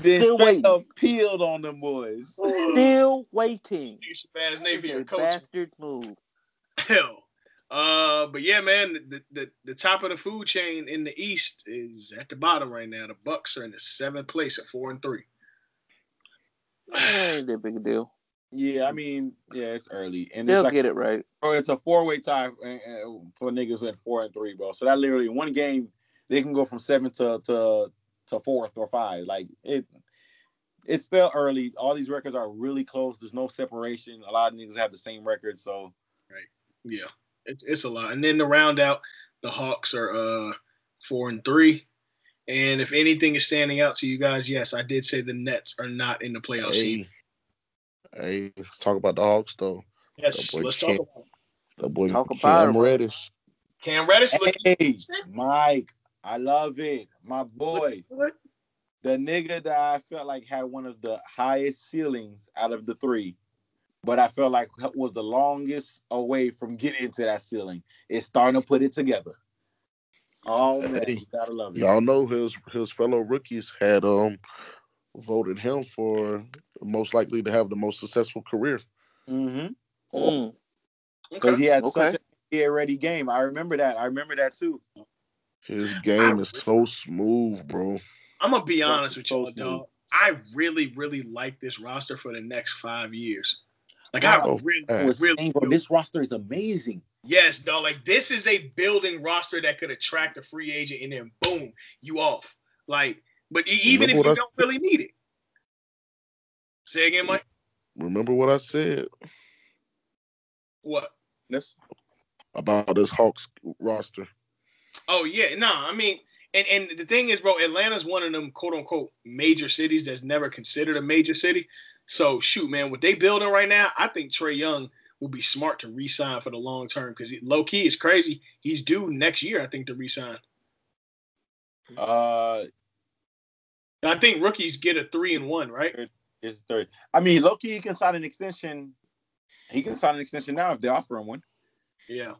Speaker 4: Then
Speaker 3: Still
Speaker 4: straight
Speaker 3: waiting.
Speaker 4: up peeled on them boys.
Speaker 3: Still waiting.
Speaker 2: Shabazz Napier, coach.
Speaker 3: bastard move.
Speaker 2: Hell. Uh, but yeah, man, the, the the top of the food chain in the East is at the bottom right now. The Bucks are in the seventh place at four and three.
Speaker 3: That ain't that big a deal.
Speaker 4: Yeah, I mean, yeah, it's early, and
Speaker 3: They'll
Speaker 4: it's like
Speaker 3: get it right.
Speaker 4: bro, it's a four way tie uh, uh, for niggas with four and three, bro. So that literally one game they can go from seven to to to fourth or five. Like it, it's still early. All these records are really close. There's no separation. A lot of niggas have the same record, so
Speaker 2: Yeah, it's it's a lot. And then to round out, the Hawks are uh four and three. And if anything is standing out to you guys, yes, I did say the Nets are not in the playoffs.
Speaker 5: Hey, hey, let's talk about the Hawks though.
Speaker 2: Yes, let's talk about.
Speaker 5: The boy
Speaker 3: Talk about
Speaker 5: Cam. Reddish.
Speaker 2: Cam Reddish looking
Speaker 4: hey, Mike, I love it, my boy.
Speaker 2: good.
Speaker 4: the nigga that I felt like had one of the highest ceilings out of the three, but I felt like was the longest away from getting to that ceiling It's starting to put it together. Oh man,
Speaker 5: Hey,
Speaker 4: you gotta love it.
Speaker 5: Y'all know his his fellow rookies had um voted him for most likely to have the most successful career.
Speaker 4: Mm-hmm.
Speaker 3: Mm.
Speaker 4: Because
Speaker 2: Okay.
Speaker 4: he had
Speaker 3: Okay.
Speaker 4: such a ready game. I remember that. I remember that too.
Speaker 5: His game is so smooth, bro.
Speaker 2: I'm gonna be
Speaker 4: Fucking
Speaker 2: honest with y'all, dog. I really, really like this roster for the next five years. Like
Speaker 5: Oh,
Speaker 2: I really.
Speaker 4: I was
Speaker 2: really,
Speaker 4: saying, this roster is amazing.
Speaker 2: yes, dog. Like this is a building roster that could attract a free agent, and then boom, you off. Like, but even if you
Speaker 5: I
Speaker 2: don't really need it. Say again, Mike.
Speaker 5: Remember what I said
Speaker 2: What?
Speaker 4: Let's
Speaker 5: about this Hawks roster?
Speaker 2: Oh yeah, no, I mean, and and the thing is, bro, Atlanta's one of them quote unquote major cities that's never considered a major city. So shoot, man, what they building right now, I think Trae Young will be smart to re-sign for the long term because low key is crazy. He's due next year, I think, to re-sign.
Speaker 4: uh
Speaker 2: And I think rookies get a three and one, right?
Speaker 4: it's third. I mean, Loki he can sign an extension. He can sign an extension now if they offer him one.
Speaker 2: Yeah,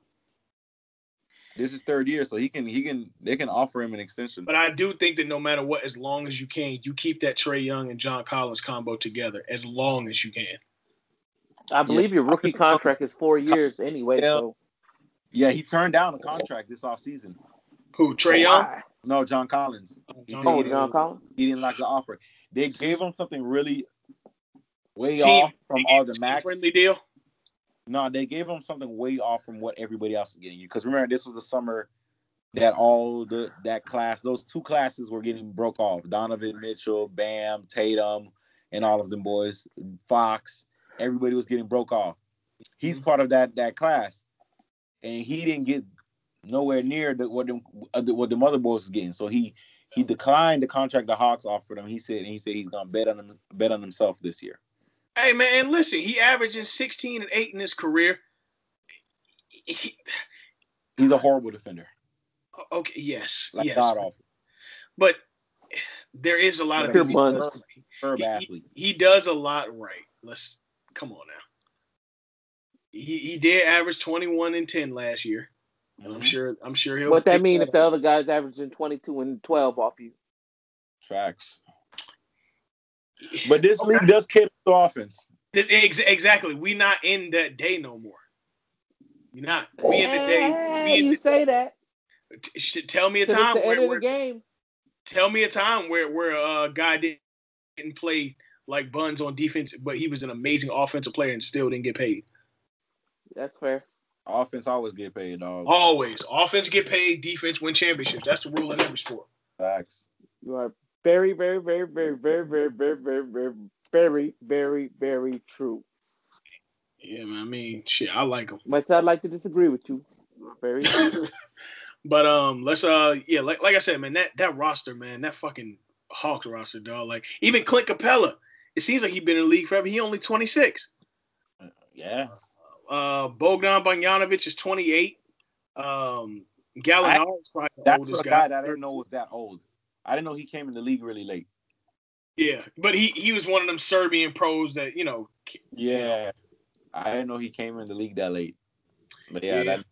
Speaker 4: This is third year, so he can he can they can offer him an extension.
Speaker 2: but I do think that no matter what, as long as you can, you keep that Trae Young and John Collins combo together as long as you can.
Speaker 3: I believe your rookie contract is four years anyway.
Speaker 4: Yeah.
Speaker 3: So
Speaker 4: Yeah, he turned down a contract this offseason.
Speaker 2: Who Trae Young?
Speaker 3: Why?
Speaker 4: No, John Collins. Oh, oh, he
Speaker 2: John
Speaker 4: said he
Speaker 3: Oh,
Speaker 4: didn't-
Speaker 3: John Collins.
Speaker 4: He didn't like the offer. They gave him something really way
Speaker 2: Team-
Speaker 4: off from all the max.
Speaker 2: friendly deal.
Speaker 4: No, they gave him something way off from what everybody else is getting. you. Because remember, this was the summer that all the that class, those two classes were getting broke off. Donovan Mitchell, Bam, Tatum, and all of them boys, Fox, everybody was getting broke off. He's part of that that class, and he didn't get nowhere near the, what them uh, the, what the mother boys was getting. So he He declined the contract the Hawks offered him. He said he said he's gonna bet on him, bet on himself this year.
Speaker 2: Hey man, listen, he averages 16 and 8 in his career. He-
Speaker 4: He's a horrible defender,
Speaker 2: okay, yes,
Speaker 4: like
Speaker 2: yes.
Speaker 4: god awful.
Speaker 2: But there is a lot of
Speaker 3: Pure
Speaker 2: things he
Speaker 3: buns.
Speaker 2: does. He- He does a lot right. Let's come on now. He he did average 21 and 10 last year. And I'm
Speaker 4: mm-hmm.
Speaker 2: sure I'm sure he'll
Speaker 3: What that
Speaker 2: pick
Speaker 3: mean if
Speaker 2: up.
Speaker 3: the other guy's averaging 22 and 12 off you?
Speaker 4: Facts. But this league does cater to offense.
Speaker 2: This- ex- exactly. We not in that day no more. We not. We in the day. We in
Speaker 3: you
Speaker 2: the,
Speaker 3: say that.
Speaker 2: t- sh- tell me a
Speaker 3: 'cause it's
Speaker 2: time
Speaker 3: the end
Speaker 2: where,
Speaker 3: the
Speaker 2: where
Speaker 3: game.
Speaker 2: tell me a time where where a guy didn't, didn't play like buns on defense, but he was an amazing offensive player and still didn't get paid.
Speaker 3: That's fair.
Speaker 4: Offense always get paid, dog.
Speaker 2: Always, offense get paid, defense win championships. That's the rule in every sport.
Speaker 4: Facts.
Speaker 3: You are very, very, very, very, very, very, very, very, very, very, very, very true.
Speaker 2: Yeah, man. I mean, shit, I like him.
Speaker 3: Much I'd like to disagree with you. Very
Speaker 2: but um, let's uh, yeah, like like I said, man, that that roster, man, that fucking Hawks roster, dog. Like even Clint Capela, it seems like he's been in the league forever. He only twenty six.
Speaker 4: Yeah.
Speaker 2: Uh, Bogdan Bogdanovic is twenty eight. Um, Gallinari is probably the
Speaker 4: That's
Speaker 2: oldest
Speaker 4: a
Speaker 2: guy.
Speaker 4: guy that I didn't know was that old. I didn't know he came in the league really late.
Speaker 2: Yeah, but he he was one of them Serbian pros that you know.
Speaker 4: Yeah. I didn't know he came in the league that late. But yeah,
Speaker 2: Yeah.
Speaker 4: that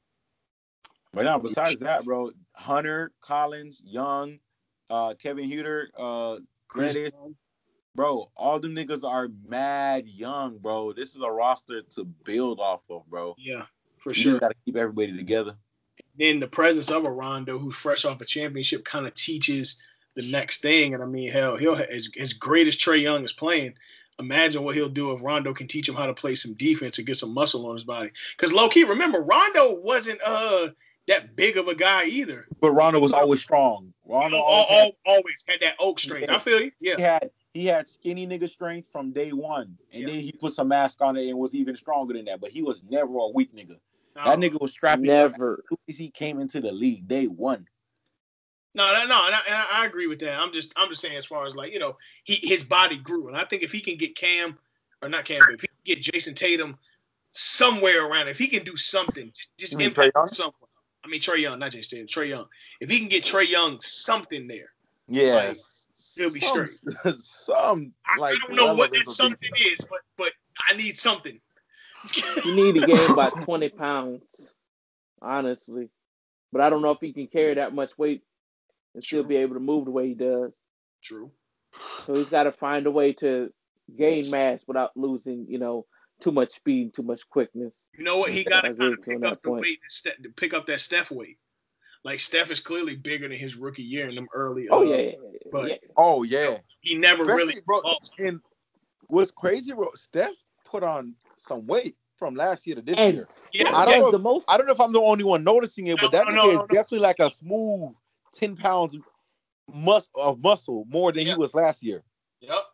Speaker 4: but no, besides that, bro, Hunter, Collins, Young, uh, Kevin Huerter, uh, Reddish, bro, all them niggas are mad young, bro. This is a roster to build off of, bro.
Speaker 2: Yeah, for
Speaker 4: You
Speaker 2: sure.
Speaker 4: just gotta keep everybody together.
Speaker 2: Then the presence of a Rondo who's fresh off a championship kind of teaches the next thing. And I mean, hell, he'll as, as great as Trae Young is playing. Imagine what he'll do if Rondo can teach him how to play some defense and get some muscle on his body. Because low key, remember Rondo wasn't uh that big of a guy either.
Speaker 4: But Rondo was always strong. Rondo always
Speaker 2: al-
Speaker 4: had,
Speaker 2: always had that oak strength. I feel you. Yeah,
Speaker 4: he had he had skinny nigga strength from day one, and
Speaker 2: Yeah.
Speaker 4: then he put some mask on it and was even stronger than that. But he was never a weak nigga.
Speaker 2: no,
Speaker 4: That nigga was strapping up
Speaker 3: Never.
Speaker 4: as soon as he came into the league day one.
Speaker 2: No, no, no, and I, and I agree with that. I'm just, I'm just saying, as far as like you know, he his body grew, and I think if he can get Cam or not Cam, but if he can get Jayson Tatum somewhere around, if he can do something, just, just
Speaker 4: You mean Trae
Speaker 2: impact
Speaker 4: Young?
Speaker 2: somewhere. I mean Trae Young, not Jayson Tatum, Trae Young. If he can get Trae Young something there,
Speaker 4: Yes,
Speaker 2: he'll be
Speaker 4: some,
Speaker 2: straight.
Speaker 4: some
Speaker 2: I,
Speaker 4: like
Speaker 2: I don't know what that something is, but but I need something.
Speaker 3: You need to gain about 20 pounds, honestly. But I don't know if he can carry that much weight and still
Speaker 2: True.
Speaker 3: be able to move the way he does.
Speaker 2: True.
Speaker 3: So he's got to find a way to gain mass without losing, you know, too much speed, too much quickness.
Speaker 2: You know what? He got to kind of
Speaker 3: with you on
Speaker 2: pick up the
Speaker 3: point.
Speaker 2: weight, that Steph, to pick up that Steph weight. Like Steph is clearly bigger than his rookie year in them early.
Speaker 3: Oh
Speaker 2: uh,
Speaker 3: yeah, yeah, yeah,
Speaker 2: but-
Speaker 3: yeah.
Speaker 4: Oh yeah,
Speaker 2: He never
Speaker 4: Especially,
Speaker 2: really.
Speaker 4: bro. And what's crazy, bro? Steph put on some weight from last year to this
Speaker 3: And
Speaker 4: year.
Speaker 2: yeah,
Speaker 4: I don't
Speaker 3: that's
Speaker 4: know
Speaker 3: the most.
Speaker 4: I don't know if I'm the only one noticing it, but
Speaker 2: No,
Speaker 4: that
Speaker 2: no,
Speaker 4: nigga
Speaker 2: no,
Speaker 4: is
Speaker 2: no, no.
Speaker 4: definitely like a smooth ten pounds mus- of muscle more than
Speaker 2: Yeah.
Speaker 4: he was last year.
Speaker 2: Yep.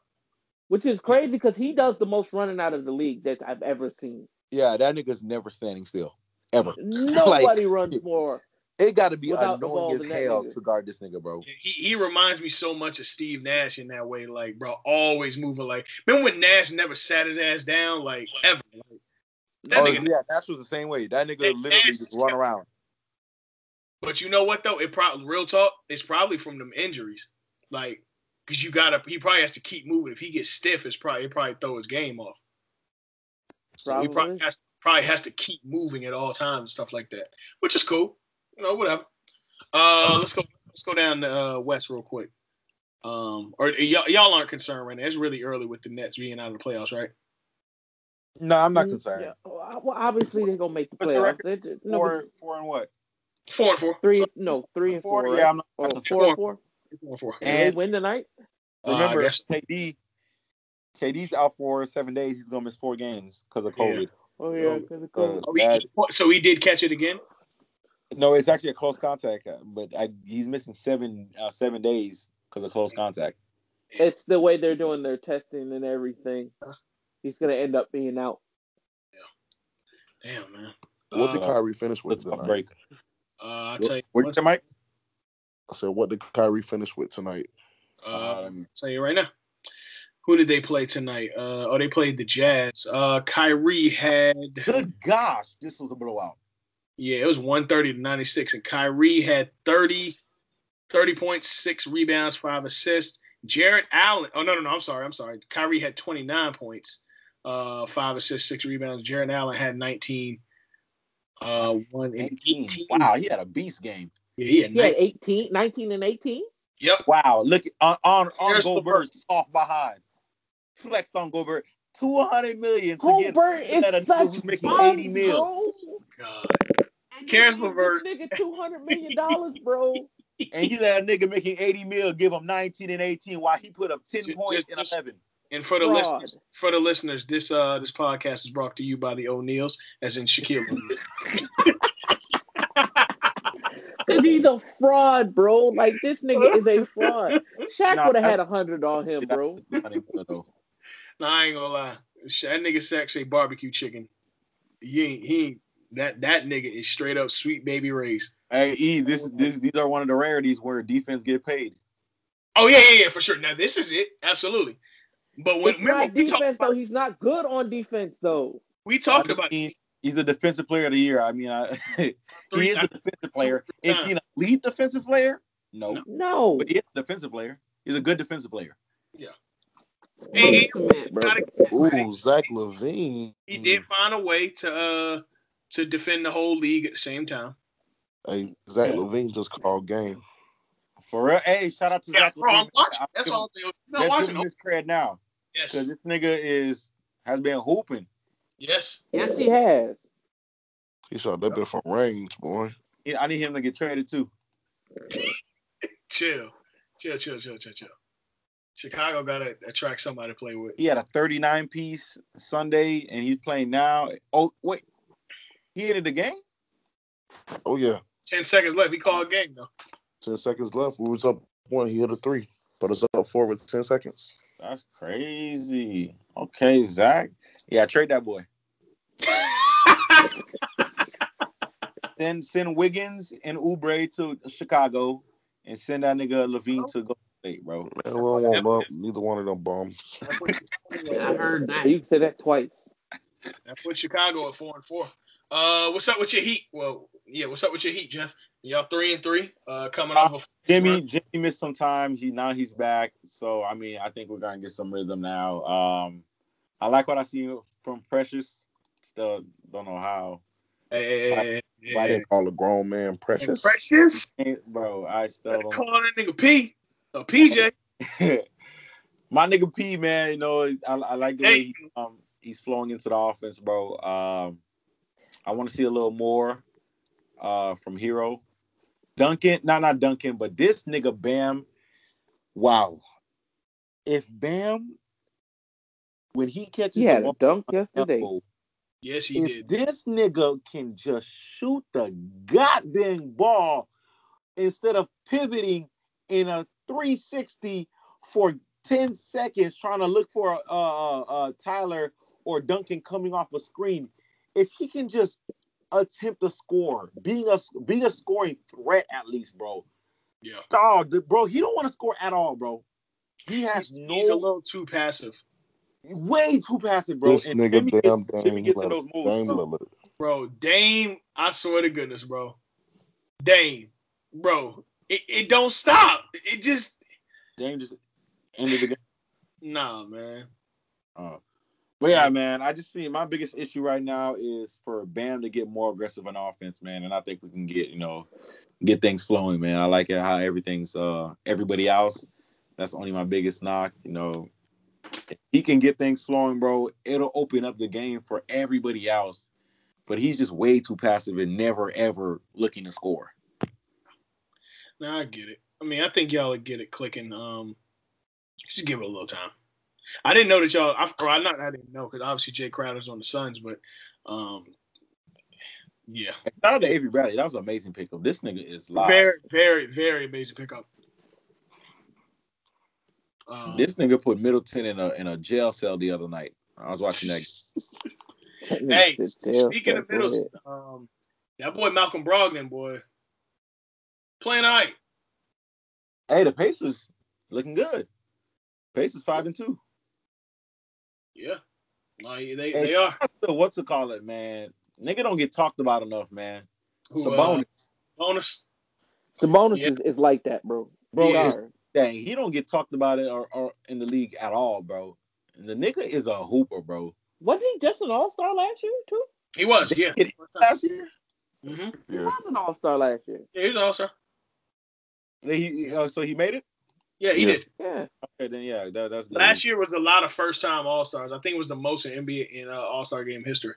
Speaker 3: which is crazy because he does the most running out of the league that I've ever seen.
Speaker 4: Yeah, that nigga's never standing still, ever.
Speaker 3: Nobody runs more.
Speaker 4: It got to be
Speaker 3: Without
Speaker 4: annoying as hell to guard this nigga, bro.
Speaker 2: He, he reminds me so much of Steve Nash in that way. Like, bro, always moving. Like, remember when Nash never sat his ass down? Like, ever. Like, that
Speaker 4: Oh,
Speaker 2: nigga.
Speaker 4: yeah, Nash was the same way. That nigga
Speaker 2: That
Speaker 4: literally
Speaker 2: Nash
Speaker 4: just run around.
Speaker 2: But you know what though? It probably real talk. It's probably from them injuries. Like, because you gotta. He probably has to keep moving. If he gets stiff, it's probably it probably throw his game off. So he probably
Speaker 3: Probably.
Speaker 2: has probably has to keep moving at all times and stuff like that, which is cool. You know, whatever. Uh, let's go. Let's go down to uh, West real quick. Um, or y'all, y'all aren't concerned right now. It's really early with the Nets being out of the playoffs, right?
Speaker 4: No, I'm not
Speaker 3: Mm,
Speaker 4: concerned.
Speaker 3: Yeah. Well, obviously they're gonna make the
Speaker 4: What's the
Speaker 3: playoffs.
Speaker 4: record?
Speaker 3: They're just- no,
Speaker 4: Four, four and what?
Speaker 2: Four and four.
Speaker 3: three, no, three and four.
Speaker 4: Four,
Speaker 3: right?
Speaker 4: yeah, I'm not
Speaker 3: Oh,
Speaker 4: concerned.
Speaker 3: four and four.
Speaker 2: Four and four.
Speaker 3: Will they win tonight?
Speaker 2: Uh,
Speaker 4: remember,
Speaker 2: guess-
Speaker 4: KD, KD's out for seven days. He's gonna miss four games because of
Speaker 2: Yeah.
Speaker 4: COVID.
Speaker 3: Oh yeah,
Speaker 4: So,
Speaker 3: 'cause of
Speaker 4: uh,
Speaker 3: COVID.
Speaker 2: Oh, he- so he did catch it again.
Speaker 4: No, it's actually a close contact, uh, but I, he's missing seven uh, seven days because of close contact.
Speaker 3: It's the way they're doing their testing and everything. He's gonna end up being out. Yeah.
Speaker 2: Damn man.
Speaker 5: What did
Speaker 2: Uh,
Speaker 5: Kyrie finish with tonight?
Speaker 4: break.
Speaker 2: Uh, I tell you,
Speaker 4: What Mike?
Speaker 5: I said, what did Kyrie finish with tonight?
Speaker 2: Uh,
Speaker 4: Um,
Speaker 2: tell you right now. Who did they play tonight? Uh, oh, they played the Jazz. Uh, Kyrie had
Speaker 4: good gosh, this was a blowout.
Speaker 2: yeah, it was 130 to 96, and Kyrie had 30, 30.6 rebounds, five assists. Jarrett Allen. Oh no, no, no. I'm sorry. I'm sorry. Kyrie had 29 points, uh, five assists, six rebounds. Jarrett Allen had 19. Uh, one and
Speaker 4: 18.
Speaker 2: 18.
Speaker 4: Wow, he had a beast game.
Speaker 2: Yeah, he had
Speaker 3: He had 18, 19 and 18.
Speaker 2: Yep.
Speaker 4: Wow, look on on, on
Speaker 2: Here's the
Speaker 4: Gobert soft behind. Flexed on Gobert. 200 million to get
Speaker 3: Gobert
Speaker 4: get at a
Speaker 3: is
Speaker 4: nigga
Speaker 3: such
Speaker 4: who's making
Speaker 3: fun,
Speaker 4: 80 mil.
Speaker 3: bro.
Speaker 2: God.
Speaker 3: And Caris
Speaker 2: LeVert.
Speaker 3: This nigga two hundred million dollars, bro.
Speaker 4: and he let a nigga making 80 mil give him 19 and 18 while he put up 10
Speaker 2: Ju-
Speaker 4: points
Speaker 2: just-
Speaker 4: and
Speaker 2: just-
Speaker 4: 11.
Speaker 2: And for the
Speaker 3: Fraud.
Speaker 2: listeners, for the listeners, this uh this podcast is brought to you by the O'Neills, as in Shaquille
Speaker 3: he's a fraud, bro. Like this nigga is a fraud. Shaq
Speaker 4: Nah,
Speaker 3: would have had a hundred on him, bro.
Speaker 4: 20.
Speaker 2: Nah, I ain't gonna lie. That nigga Shaq say barbecue chicken. He ain't he ain't that that nigga is straight up sweet baby rays.
Speaker 4: Hey, E, this, this these are one of the rarities where defense get paid.
Speaker 2: Oh yeah, yeah, yeah, for sure. Now this is it, absolutely. But when
Speaker 3: It's
Speaker 2: remember,
Speaker 3: not
Speaker 2: we talked
Speaker 3: defense
Speaker 2: about,
Speaker 3: though. He's not good on defense though.
Speaker 2: we talked
Speaker 4: I
Speaker 2: about
Speaker 4: mean, he's a defensive player of the year. I mean, I, he is a defensive player.
Speaker 2: three
Speaker 4: Is he an elite defensive player? No,
Speaker 2: No.
Speaker 3: No.
Speaker 4: but he is a defensive player. He's a good defensive player.
Speaker 2: Hey,
Speaker 3: Cement, bro.
Speaker 5: Ooh, Zach LaVine.
Speaker 2: he did find a way to uh to defend the whole league at the same time.
Speaker 5: Hey, Zach
Speaker 4: Yeah.
Speaker 5: LaVine just called game.
Speaker 4: For real. Hey, shout out to
Speaker 2: Yeah,
Speaker 4: Zach.
Speaker 2: bro, I'm
Speaker 4: LaVine.
Speaker 2: watching.
Speaker 4: I'm
Speaker 2: That's
Speaker 4: giving-
Speaker 2: all. I'm not watching.
Speaker 4: him his credit now
Speaker 2: yes,
Speaker 4: because this nigga is has been hooping.
Speaker 2: yes.
Speaker 3: Yes, he has.
Speaker 5: He shot that bit from range, boy.
Speaker 4: He- I need him to get traded too.
Speaker 2: Chill, chill, chill, chill, chill, chill. Chicago got to attract somebody to play with.
Speaker 4: He had a 39 piece Sunday, and he's playing now. Oh wait, he ended the game.
Speaker 5: Oh yeah.
Speaker 2: Ten seconds left. He called game though.
Speaker 5: Ten seconds left. We was up one. He hit a three. But it's up four with ten seconds.
Speaker 4: That's crazy. Okay, Zach. Yeah, trade that boy. Send send Wiggins and Oubre to Chicago, and send that nigga LaVine to go State, bro.
Speaker 5: Man, we don't want bum- neither one of them bombs.
Speaker 3: I heard that. You can say that twice.
Speaker 2: That put Chicago at four and four. Uh, what's up with your Heat? Well, yeah, what's up with your Heat, Jeff? Y'all three and three. Uh, coming off of
Speaker 4: Jimmy Jimmy missed some time. He now he's back. So I mean, I think we're gonna get some rhythm now. Um, I like what I see from Precious. Still don't know how,
Speaker 2: Hey, hey,
Speaker 5: I
Speaker 2: hey,
Speaker 5: can't call a grown man precious.
Speaker 2: Precious.
Speaker 4: bro. I still don't.
Speaker 2: Call that nigga P. Uh, PJ.
Speaker 4: My nigga P, man, you know, I, I like the way he, um, he's flowing into the offense, bro. Um, I want to see a little more uh, from Herro. Duncan, not not Duncan, but this nigga Bam. Wow, if Bam, when he catches
Speaker 3: He
Speaker 4: the
Speaker 3: a dunk yesterday.
Speaker 4: elbow,
Speaker 2: Yes, he
Speaker 4: if
Speaker 2: did.
Speaker 4: this nigga can just shoot the goddamn ball instead of pivoting in a 360 for 10 seconds trying to look for uh, uh, uh, Tyler or Duncan coming off a screen, if he can just attempt to score, being a being a scoring threat at least, bro.
Speaker 2: Yeah.
Speaker 4: Dog, the- bro, he don't want to score at all, bro. He has
Speaker 2: He's,
Speaker 4: no
Speaker 2: he's a little too passive,
Speaker 4: way too passive, bro.
Speaker 5: This
Speaker 4: And
Speaker 5: nigga
Speaker 4: Jimmy
Speaker 5: damn
Speaker 4: gets, Jimmy
Speaker 5: Dame
Speaker 4: gets in those moves.
Speaker 5: Dame
Speaker 4: bro.
Speaker 2: Bro. Dame, I swear to goodness, bro. Dame, bro. It, it don't stop. It just
Speaker 4: Dame just ended the game.
Speaker 2: nah, man.
Speaker 4: Uh, but yeah, man, I just see my biggest issue right now is for Bam to get more aggressive on offense, man, and I think we can get you know get things flowing, man. I like it how everything's uh everybody else. That's only my biggest knock, you know. If he can get things flowing, bro, it'll open up the game for everybody else. But he's just way too passive and never ever looking to score.
Speaker 2: Now I get it. I mean, I think y'all would get it clicking. Um, just give it a little time. I didn't know that y'all. I, or I not. I didn't know because obviously Jae Crowder's on the Suns, but um, yeah,
Speaker 4: Shout out to Avery Bradley. That was an amazing pickup. This nigga is live.
Speaker 2: very, very, very amazing pickup. Um,
Speaker 4: This nigga put Middleton in a in a jail cell the other night. I was watching that.
Speaker 3: That
Speaker 2: Hey, speaking of Middleton, um, that boy Malcolm Brogdon, boy, playing all right.
Speaker 4: Hey, the Pacers looking good. Pacers five and two.
Speaker 2: Yeah, like they
Speaker 4: Hey,
Speaker 2: they are.
Speaker 4: shout out to What's it call it, man? Nigga don't get talked about enough, man.
Speaker 2: Who,
Speaker 4: Sabonis,
Speaker 2: uh, bonus.
Speaker 3: Sabonis
Speaker 2: Yeah.
Speaker 3: is, is like that, bro.
Speaker 4: bro,
Speaker 2: yeah.
Speaker 4: is- dang, he don't get talked about it or, or in the league at all, bro. And the nigga is a hooper, bro.
Speaker 3: Wasn't he just an All Star last year too?
Speaker 2: He was, yeah.
Speaker 4: Hit it last year.
Speaker 2: Mm-hmm.
Speaker 3: He
Speaker 5: Yeah.
Speaker 3: was an All Star last year.
Speaker 2: Yeah, he was also.
Speaker 4: He, uh, so he made it.
Speaker 2: Yeah, he
Speaker 5: Yeah.
Speaker 2: did.
Speaker 3: Yeah.
Speaker 4: Okay, then yeah, that, that's good.
Speaker 2: Last year was a lot of first time All Stars. I think it was the most in NBA in uh, All Star game history.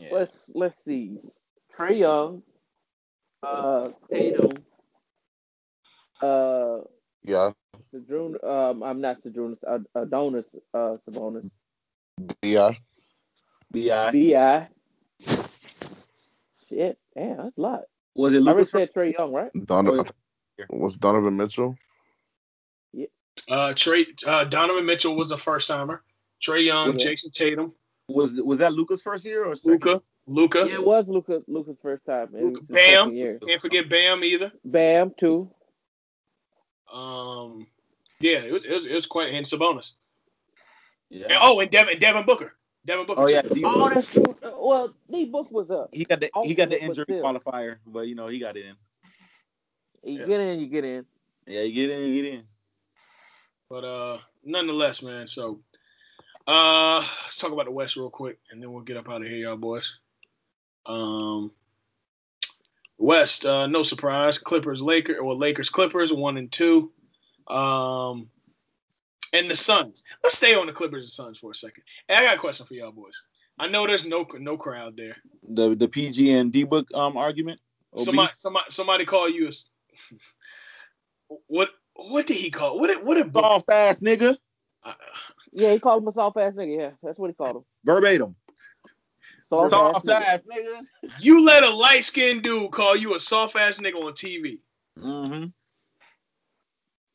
Speaker 4: Yeah.
Speaker 3: Let's let's see. Trae Young, uh, Tatum, uh,
Speaker 5: Yeah.
Speaker 3: Sedrun, um, I'm not Sedrunas, uh, Adonis, uh, Sabonis,
Speaker 5: Yeah.
Speaker 4: Bi
Speaker 3: Bi. Shit, damn, that's a lot.
Speaker 4: was it
Speaker 3: I already said Trae Young, right?
Speaker 5: Donovan was Donovan Mitchell. Yeah.
Speaker 2: Uh, Trae uh, Donovan Mitchell was a first timer. Trae Young,
Speaker 3: Yeah.
Speaker 2: Jayson Tatum,
Speaker 4: Was was that Luka's first year or second?
Speaker 2: Luka, Luka.
Speaker 3: Yeah, it was Luka Luka's first time. and
Speaker 2: Luka,
Speaker 3: it was his
Speaker 2: Bam.
Speaker 3: second
Speaker 2: Can't forget Bam either.
Speaker 3: Bam too.
Speaker 2: Um, yeah, it was it was, it was quite and Sabonis.
Speaker 4: Yeah.
Speaker 2: And, oh, and Devin Devin Booker. Devin Booker.
Speaker 4: Oh yeah,
Speaker 2: too.
Speaker 4: D-
Speaker 3: Oh, that's true. Uh, Well, D Book was up.
Speaker 4: he got the he got the injury qualifier, but you know he got it in.
Speaker 3: You
Speaker 2: Yeah.
Speaker 3: get in, you get in.
Speaker 4: Yeah, you get in, you get in.
Speaker 2: But uh, nonetheless, man. So, uh, let's talk about the West real quick, and then we'll get up out of here, y'all boys. Um, West, uh, no surprise. Clippers, Lakers, or Lakers, Clippers, one and two. Um, and the Suns. Let's stay on the Clippers and Suns for a second. Hey, I got a question for y'all boys. I know there's no no crowd there.
Speaker 4: The the PG and D book um argument. or
Speaker 2: Somebody, somebody, somebody call you a. s- what what did he call? What did what did
Speaker 4: soft ass nigga,
Speaker 2: uh,
Speaker 3: Yeah, he called him a soft ass nigga. Yeah, that's what he called him.
Speaker 4: verbatim.
Speaker 3: Soft,
Speaker 4: Soft
Speaker 3: ass. nigga.
Speaker 4: ass nigga.
Speaker 2: You let a light skinned dude call you a soft ass nigga on TV,
Speaker 4: Mm-hmm.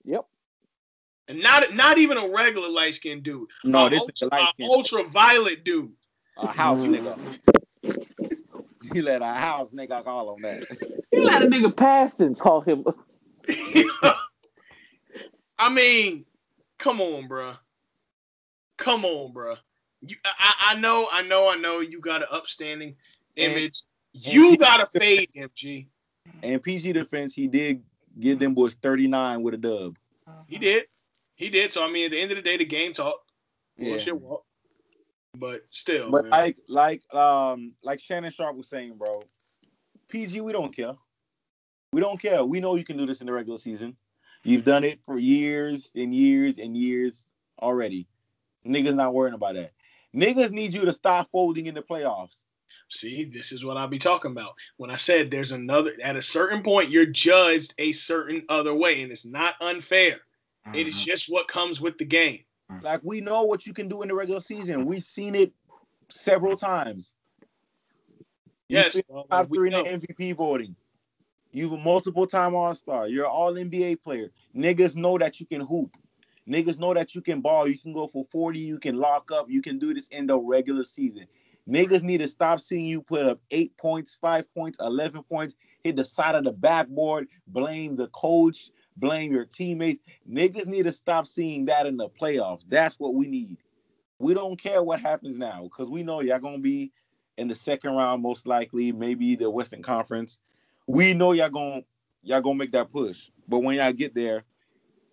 Speaker 3: Yep.
Speaker 2: and not not even a regular light skinned dude,
Speaker 4: No,
Speaker 2: a
Speaker 4: this
Speaker 2: ultra,
Speaker 4: is light
Speaker 2: a
Speaker 4: skin.
Speaker 2: ultraviolet dude.
Speaker 4: A house nigga. He let a house nigga call him that.
Speaker 3: He let a nigga pass and call him.
Speaker 2: I mean, come on, bruh. Come on, bruh. You, I, I know, I know, I know. You got an upstanding
Speaker 4: And-
Speaker 2: image. you got to fade MG.
Speaker 4: And PG defense, he did give them boys 39 with a dub.
Speaker 2: He did. He did. So I mean, at the end of the day, the game talk.
Speaker 4: Yeah.
Speaker 2: Bullshit walk. But still,
Speaker 4: But
Speaker 2: man.
Speaker 4: like like um like Shannon Sharpe was saying, bro, PG, we don't care. We don't care. We know you can do this in the regular season. You've done it for years and years and years already. Niggas not worrying about that. Niggas need you to stop folding in the playoffs.
Speaker 2: See, this is what I'll be talking about. When I said there's another, at a certain point, you're judged a certain other way, and it's not unfair. It is mm-hmm. just what comes with the game. Mm.
Speaker 4: Like we know what you can do in the regular season. We've seen it several times. You
Speaker 2: Yes,
Speaker 4: finished
Speaker 2: well,
Speaker 4: uh,
Speaker 2: top
Speaker 4: three in the MVP voting. You've a multiple time All Star. You're an All NBA player. Niggas know that you can hoop. Niggas know that you can ball. You can go for 40. You can lock up. You can do this in the regular season. Niggas need to stop seeing you put up eight points, five points, 11 points, hit the side of the backboard, blame the coach, blame your teammates. Niggas need to stop seeing that in the playoffs. That's what we need. We don't care what happens now because we know y'all going to be in the second round, most likely, maybe the Western Conference. We know y'all going y'all gonna make that push. But when y'all get there,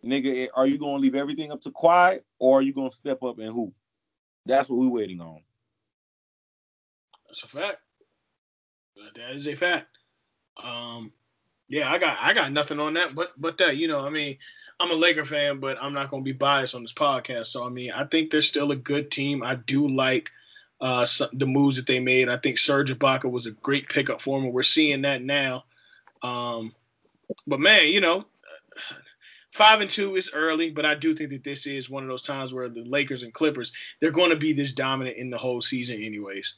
Speaker 4: nigga, are you gonna leave everything up to Kawhi or are you gonna step up and who? That's what we're waiting on.
Speaker 2: That's a fact. That is a fact. Um, yeah, I got I got nothing on that, but but that you know, I mean, I'm a Laker fan, but I'm not to be biased on this podcast. So I mean, I think they're still a good team. I do like uh, some, the moves that they made. I think Serge Ibaka was a great pickup for them. We're seeing that now. Um, but man, you know, five and two is early, but I do think that this is one of those times where the Lakers and Clippers they're going to be this dominant in the whole season, anyways.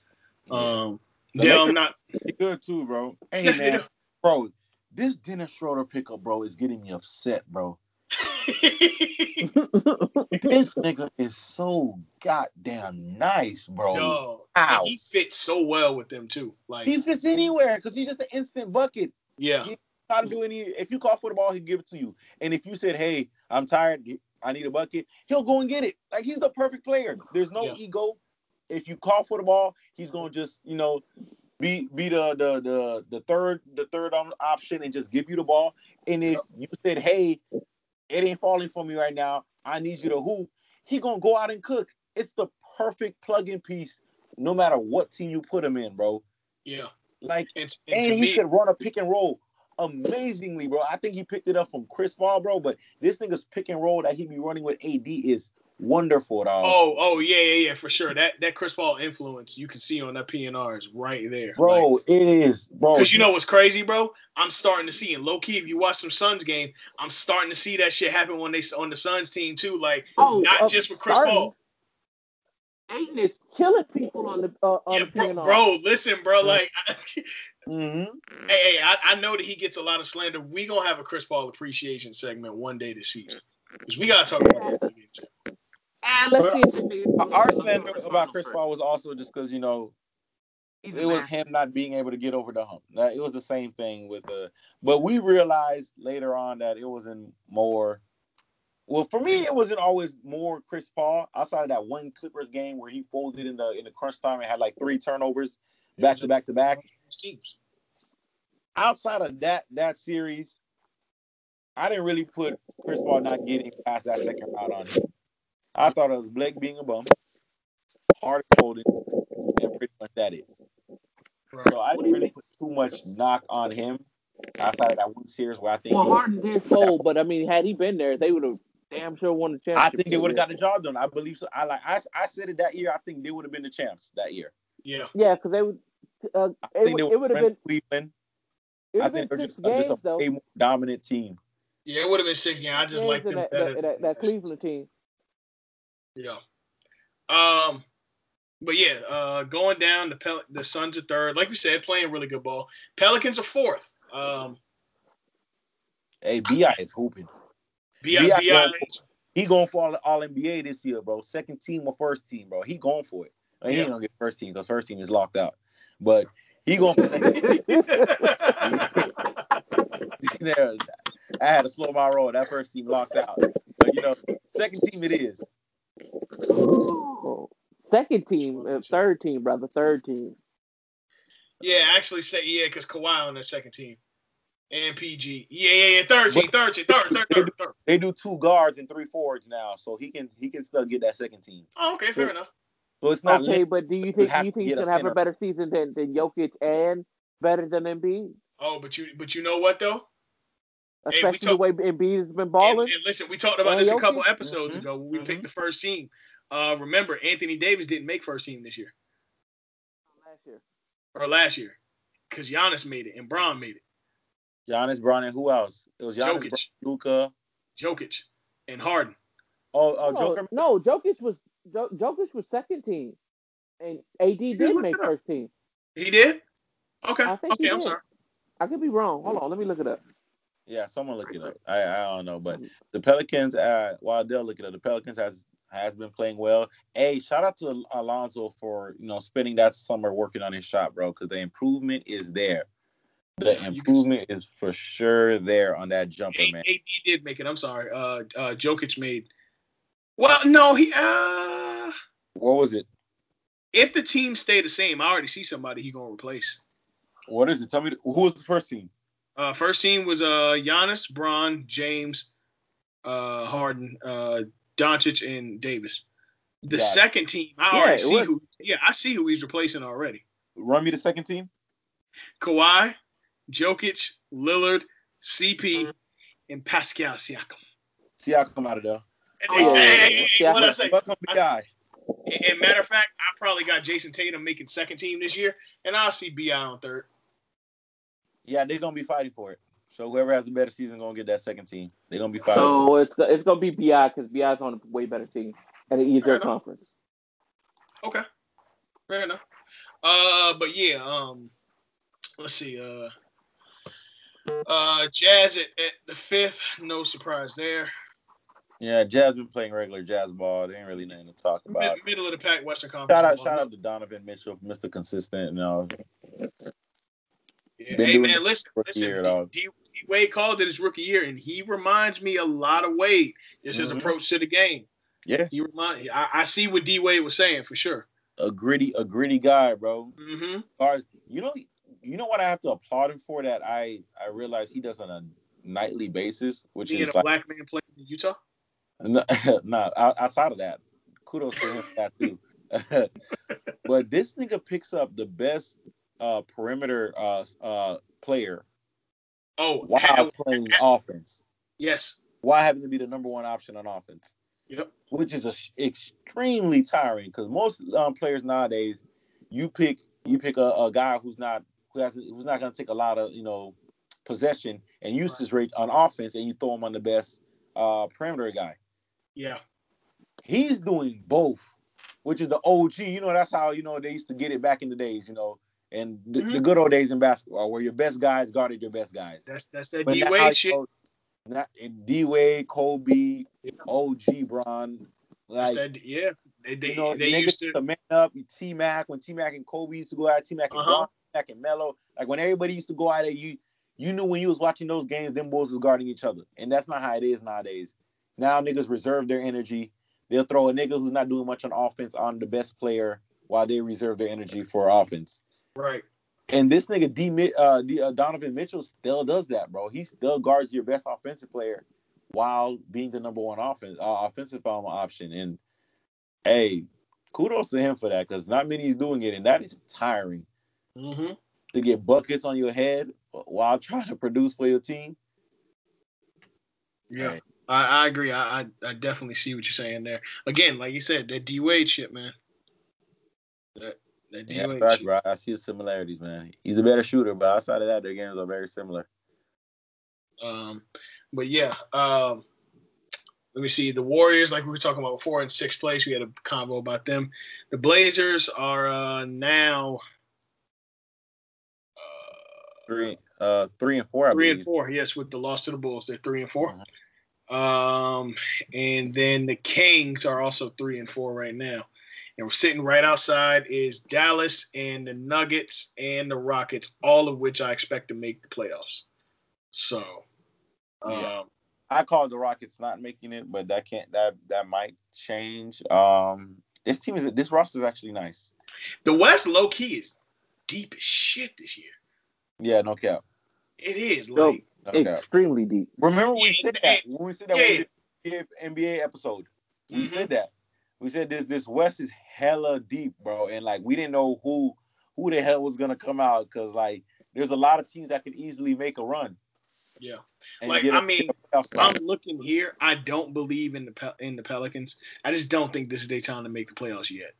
Speaker 2: Um, Dale, I'm not.
Speaker 4: Good too, bro. Hey man, bro, this Dennis Schroeder pickup, bro, is getting me upset, bro. This nigga is so goddamn nice, bro.
Speaker 2: Yo,
Speaker 4: Ow.
Speaker 2: he fits so well with them too. Like,
Speaker 4: He fits anywhere because he's just an instant bucket.
Speaker 2: yeah, He
Speaker 4: how to do any. If you call for the ball, he'll give it to you. And if you said, "Hey, I'm tired, I need a bucket," he'll go and get it. Like he's the perfect player. There's no
Speaker 2: Yeah.
Speaker 4: ego. If you call for the ball, he's gonna just you know be be the the the the third the third um, option and just give you the ball. And if you said, "Hey, it ain't falling for me right now. I need you to hoop," he gonna go out and cook. It's the perfect plug-in piece, no matter what team you put him in, bro.
Speaker 2: Yeah.
Speaker 4: Like
Speaker 2: And, and,
Speaker 4: and he
Speaker 2: me,
Speaker 4: could run a pick and roll amazingly, bro. I think he picked it up from Chris Paul, bro. But this nigga's pick and roll that he be running with AD is wonderful, dog.
Speaker 2: oh, oh yeah, yeah, yeah, for sure. That that Chris Paul influence you can see on that PNR is right there,
Speaker 4: bro, it is, bro.
Speaker 2: Because you know what's crazy, bro? I'm starting to see, and low key, if you watch some Suns game, I'm starting to see that shit happen when they on the Suns team too. Like
Speaker 3: Oh,
Speaker 2: not
Speaker 3: uh,
Speaker 2: just with Chris
Speaker 3: starting.
Speaker 2: Paul.
Speaker 3: Ayton is killing people on the uh, on
Speaker 2: Yeah,
Speaker 3: the
Speaker 2: bro,
Speaker 3: PNR.
Speaker 2: bro, listen, bro. Like,
Speaker 4: Mhm.
Speaker 2: hey, hey, I, I know that he gets a lot of slander. We gonna have a Chris Paul appreciation segment one day this season because we gotta talk about this. Nigga.
Speaker 3: And let's see if the nigga-
Speaker 4: Our slander about Chris Paul was also just because you know
Speaker 3: He's
Speaker 4: it was him not being able to get over the hump. That it was the same thing with the. But we realized later on that it wasn't more. Well, for me, it wasn't always more Chris Paul outside of that one Clippers game where he folded in the in the crunch time and had like three turnovers back to back to back. Outside of that that series, I didn't really put Chris Paul not getting past that second round on him. I thought it was Blake being a bum, hard folding, and pretty much that it.
Speaker 2: Right.
Speaker 4: So I didn't really put too much knock on him outside of that one series where I think
Speaker 3: Well,
Speaker 4: he-
Speaker 3: Harden did fold, but I mean, had he been there, they would have damn sure won the championship.
Speaker 4: I think they would have got the job done. I believe so. I like I, I said it that year. I think they would have been the champs that year.
Speaker 2: Yeah.
Speaker 3: Yeah, because they would. Uh,
Speaker 4: I
Speaker 3: it,
Speaker 4: think they
Speaker 3: would- it would have been.
Speaker 4: Cleveland.
Speaker 3: It
Speaker 4: I
Speaker 3: would
Speaker 4: think
Speaker 3: have
Speaker 4: they're
Speaker 3: been
Speaker 4: just,
Speaker 3: six
Speaker 4: uh,
Speaker 3: games
Speaker 4: just a
Speaker 3: though.
Speaker 4: dominant team.
Speaker 2: Yeah, it would have been six. Yeah, I just like them
Speaker 3: that,
Speaker 2: better.
Speaker 3: that, that, that Cleveland team.
Speaker 2: Yeah. Um, but yeah, uh, going down the Pel- the Suns are third. Like we said, playing really good ball. Pelicans are fourth. Um,
Speaker 4: Hey, Bi is hooping.
Speaker 2: Bi,
Speaker 4: B.I.
Speaker 2: Bi,
Speaker 4: going He going for all, all NBA this year, bro. Second team or first team, bro. He going for it. Well, he
Speaker 2: Yeah.
Speaker 4: ain't gonna get first team because first team is locked out. But he going for second. I had to slow my roll. That first team locked out. But you know, second team it is.
Speaker 3: Oh, Second team, uh, third team, brother, third team.
Speaker 2: yeah, actually say yeah, because Kawhi on the second team. And PG. Yeah, yeah, yeah. Third team, third team, third, third, third, third.
Speaker 4: They do two guards and three forwards now, so he can he can still get that second team.
Speaker 2: Oh, okay, fair enough.
Speaker 4: So it's not
Speaker 3: Okay,
Speaker 4: lit-
Speaker 3: but do you think
Speaker 4: have
Speaker 3: do you think he's
Speaker 4: get
Speaker 3: gonna have a better season than, than Jokic and better than Embiid?
Speaker 2: Oh, but you but you know what though? Hey, we
Speaker 3: Especially the way Embiid has been balling.
Speaker 2: and listen, we talked about
Speaker 3: And
Speaker 2: this a
Speaker 3: Jokic?
Speaker 2: couple episodes
Speaker 4: Mhm,
Speaker 2: ago when we
Speaker 4: mhm.
Speaker 2: picked the first team. Uh, remember, Anthony Davis didn't make first team this year
Speaker 3: last year.
Speaker 2: or last year because Giannis made it and Bron made it.
Speaker 4: Giannis, Brown, and who else? It was Giannis,
Speaker 2: Jokic,
Speaker 4: Luka.
Speaker 2: Jokic, and Harden.
Speaker 4: Oh, oh,
Speaker 3: no,
Speaker 4: Joker.
Speaker 3: no, Jokic was Jo- Jokic was second team, and AD did
Speaker 2: look
Speaker 3: make first team.
Speaker 2: He did. Okay.
Speaker 3: I think he
Speaker 2: Okay. I'm
Speaker 3: did.
Speaker 2: sorry.
Speaker 3: I could be wrong. Hold on, let me look it up.
Speaker 4: Yeah, someone look it up. I I don't know, but the Pelicans. Uh, while they'll look it up, the Pelicans has has been playing well. Hey, shout out to Alonzo for you know spending that summer working on his shot, bro, because the improvement is there. The improvement is for sure there on that jumper, man.
Speaker 2: AD did make it. I'm sorry. Uh, uh, Jokic made. Well, no, he. Uh,
Speaker 4: What was it?
Speaker 2: if the team stay the same, I already see somebody he gonna replace.
Speaker 4: What is it? Tell me who was the first team?
Speaker 2: Uh, first team was uh Giannis, Bron, James, uh, Harden, uh, Doncic, and Davis. The
Speaker 4: Got it.
Speaker 2: second team, I
Speaker 3: Yeah,
Speaker 2: already see
Speaker 3: was-
Speaker 2: who. Yeah, I see who he's replacing already.
Speaker 4: Run me the second team.
Speaker 2: Kawhi, Jokic, Lillard, CP, and Pascal Siakam.
Speaker 4: Siakam out of there.
Speaker 2: And,
Speaker 3: Oh,
Speaker 2: hey, hey, hey, what I say?
Speaker 4: Welcome,
Speaker 2: I-
Speaker 4: guy.
Speaker 2: And matter of fact, I probably got Jayson Tatum making second team this year, and I'll see Bi on third.
Speaker 4: Yeah, they're gonna be fighting for it. So whoever has the better season gonna get that second team. They're gonna be fighting.
Speaker 3: So it's go- it's gonna be Bi because Bi's on a way better team and an
Speaker 2: Fair
Speaker 3: easier conference.
Speaker 2: Okay, fair enough. Uh, but yeah, um, let's see. Uh, uh, Jazz at, at the fifth. No surprise there.
Speaker 4: Yeah, Jazz been playing regular jazz ball. There ain't really nothing to talk about.
Speaker 2: Mid, middle of the pack, Western Conference.
Speaker 4: Shout out, shout out to Donovan Mitchell, Mr. Consistent. You know,
Speaker 2: Yeah. Hey man, listen, listen. D,
Speaker 4: dog.
Speaker 2: D, Wade called it his rookie year, and he reminds me a lot of Wade. Just his
Speaker 4: Mhm.
Speaker 2: approach to the game.
Speaker 4: Yeah,
Speaker 2: He remind. I, I see what D Wade was saying for sure.
Speaker 4: a gritty, a gritty guy, bro.
Speaker 2: Mm-hmm.
Speaker 4: Or you know, you know what I have to applaud him for that I I realize he does on a nightly basis, which
Speaker 2: Being
Speaker 4: is
Speaker 2: a
Speaker 4: like
Speaker 2: black man playing in Utah.
Speaker 4: no, nah, outside of that, kudos to him for that too. but this nigga picks up the best uh perimeter uh uh player
Speaker 2: Oh,
Speaker 4: while playing offense.
Speaker 2: yes.
Speaker 4: While having to be the number one option on offense.
Speaker 2: Yep.
Speaker 4: Which is a, extremely tiring because most um, players nowadays, you pick you pick a, a guy who's not who has who's not going to take a lot of you know possession and usage rate on offense, and you throw him on the best uh, perimeter guy.
Speaker 2: Yeah.
Speaker 4: He's doing both, which is the OG. You know, that's how you know they used to get it back in the days. You know, and the, the
Speaker 2: Mhm.
Speaker 4: good old days in basketball where your best guys guarded your best guys.
Speaker 2: That's that's that D Wade shit.
Speaker 4: Not D Wade, Kobe, OG, Bron, like
Speaker 2: that. Yeah. They they,
Speaker 4: you know,
Speaker 2: they used to.
Speaker 4: man up. T Mac when T Mac and Kobe used to go out, T Mac and
Speaker 2: Uh-huh.
Speaker 4: Bron, T Mac and Melo. Like when everybody used to go out there, you you knew when you was watching those games, them boys was guarding each other, and that's not how it is nowadays. Now niggas reserve their energy. They'll throw a nigga who's not doing much on offense on the best player while they reserve their energy for offense.
Speaker 2: Right.
Speaker 4: And this nigga D, uh, D uh, Donovan Mitchell still does that, bro. He still guards your best offensive player while being the number one offense uh, offensive um, option. And hey, kudos to him for that because not many is doing it, and that is tiring
Speaker 2: hmm
Speaker 4: to get buckets on your head while trying to produce for your team.
Speaker 2: Yeah.
Speaker 4: Hey,
Speaker 2: I, I agree. I, I I definitely see what you're saying there. Again, like you said, that D Wade shit, man. That that
Speaker 4: yeah, bro. I see the similarities, man. He's a better shooter, but outside of that, their games are very similar.
Speaker 2: Um, but yeah, um, let me see. The Warriors, like we were talking about before, in sixth place. We had a convo about them. The Blazers are uh, now uh,
Speaker 4: Three, uh, three and four. I
Speaker 2: three
Speaker 4: believe.
Speaker 2: and four. Yes, with the loss to the Bulls, they're three and 4 Um, and then the Kings are also three and four right now. And we're sitting right outside is Dallas and the Nuggets and the Rockets, all of which I expect to make the playoffs. So, um,
Speaker 4: Yeah. I called the Rockets not making it, but that can't that that might change. Um, this team is this roster is actually nice.
Speaker 2: the West low key is deep as shit this year.
Speaker 4: Yeah, no cap,
Speaker 2: It is
Speaker 3: Yo,
Speaker 2: like
Speaker 4: no cap.
Speaker 3: Extremely deep.
Speaker 4: Remember we
Speaker 2: Yeah,
Speaker 4: said that when we said that
Speaker 2: yeah.
Speaker 4: we did NBA episode. We
Speaker 2: Mhm.
Speaker 4: said that. We said this this West is hella deep, bro, and like we didn't know who who the hell was gonna come out because like there's a lot of teams that could easily make a run.
Speaker 2: yeah. Like, I mean,
Speaker 4: get a playoff spot.
Speaker 2: I'm looking here. I don't believe in the Pel- in the Pelicans. I just don't think this is their time to make the playoffs yet.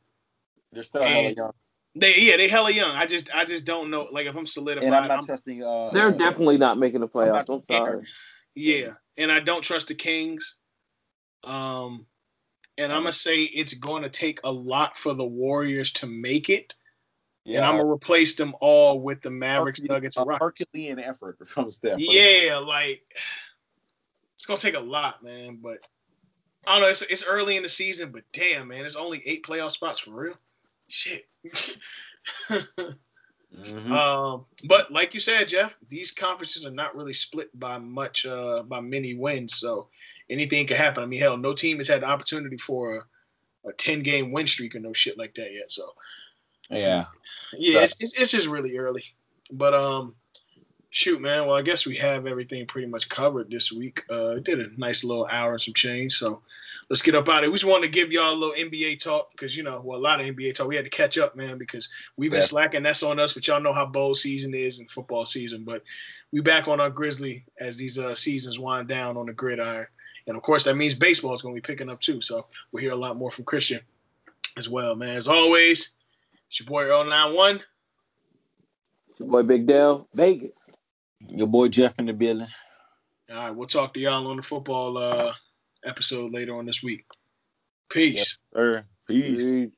Speaker 4: they're still hella young,
Speaker 2: They yeah, they hella young. I just I just don't know. Like if I'm solidified,
Speaker 4: and I'm not
Speaker 2: I'm-
Speaker 4: trusting. Uh,
Speaker 3: They're
Speaker 4: uh,
Speaker 3: definitely not making the playoffs. I'm,
Speaker 4: not-
Speaker 3: sorry.
Speaker 2: yeah, and I don't trust the Kings. Um, and I'm gonna say it's going to take a lot for the Warriors to make it,
Speaker 4: Yeah,
Speaker 2: and I'm gonna replace them all with the Mavericks,
Speaker 4: Herculean-
Speaker 2: Nuggets, and Rockets.
Speaker 4: Herculean effort from Steph.
Speaker 2: Yeah, like it's gonna take a lot, man. But I don't know. It's, it's early in the season, but damn, man, it's only eight playoff spots for real. Shit.
Speaker 4: Mhm.
Speaker 2: um, but like you said, Jeff, these conferences are not really split by much, uh, by many wins. So anything can happen. I mean, hell, no team has had the opportunity for a, a ten game win streak or no shit like that yet. So
Speaker 4: yeah.
Speaker 2: yeah, it's, it's, it's just really early. But um, shoot, man. Well, I guess we have everything pretty much covered this week. Uh, did a nice little hour and some change. So let's get up out of it. We just wanted to give y'all a little NBA talk because you know, well, a lot of NBA talk. We had to catch up, man, because we've been
Speaker 4: Yeah.
Speaker 2: slacking. That's on us. But y'all know how bowl season is and football season. But we back on our Grizzly as these uh, seasons wind down on the gridiron. And of course, that means baseball is going to be picking up too. So we'll hear a lot more from Christian as well, man. As always, it's your boy Earl 91.
Speaker 3: It's your boy Big Dell, Vegas.
Speaker 4: Your boy Jeff in the building.
Speaker 2: All right, we'll talk to y'all on the football uh, episode later on this week. Peace.
Speaker 4: Sir, peace.
Speaker 3: Peace.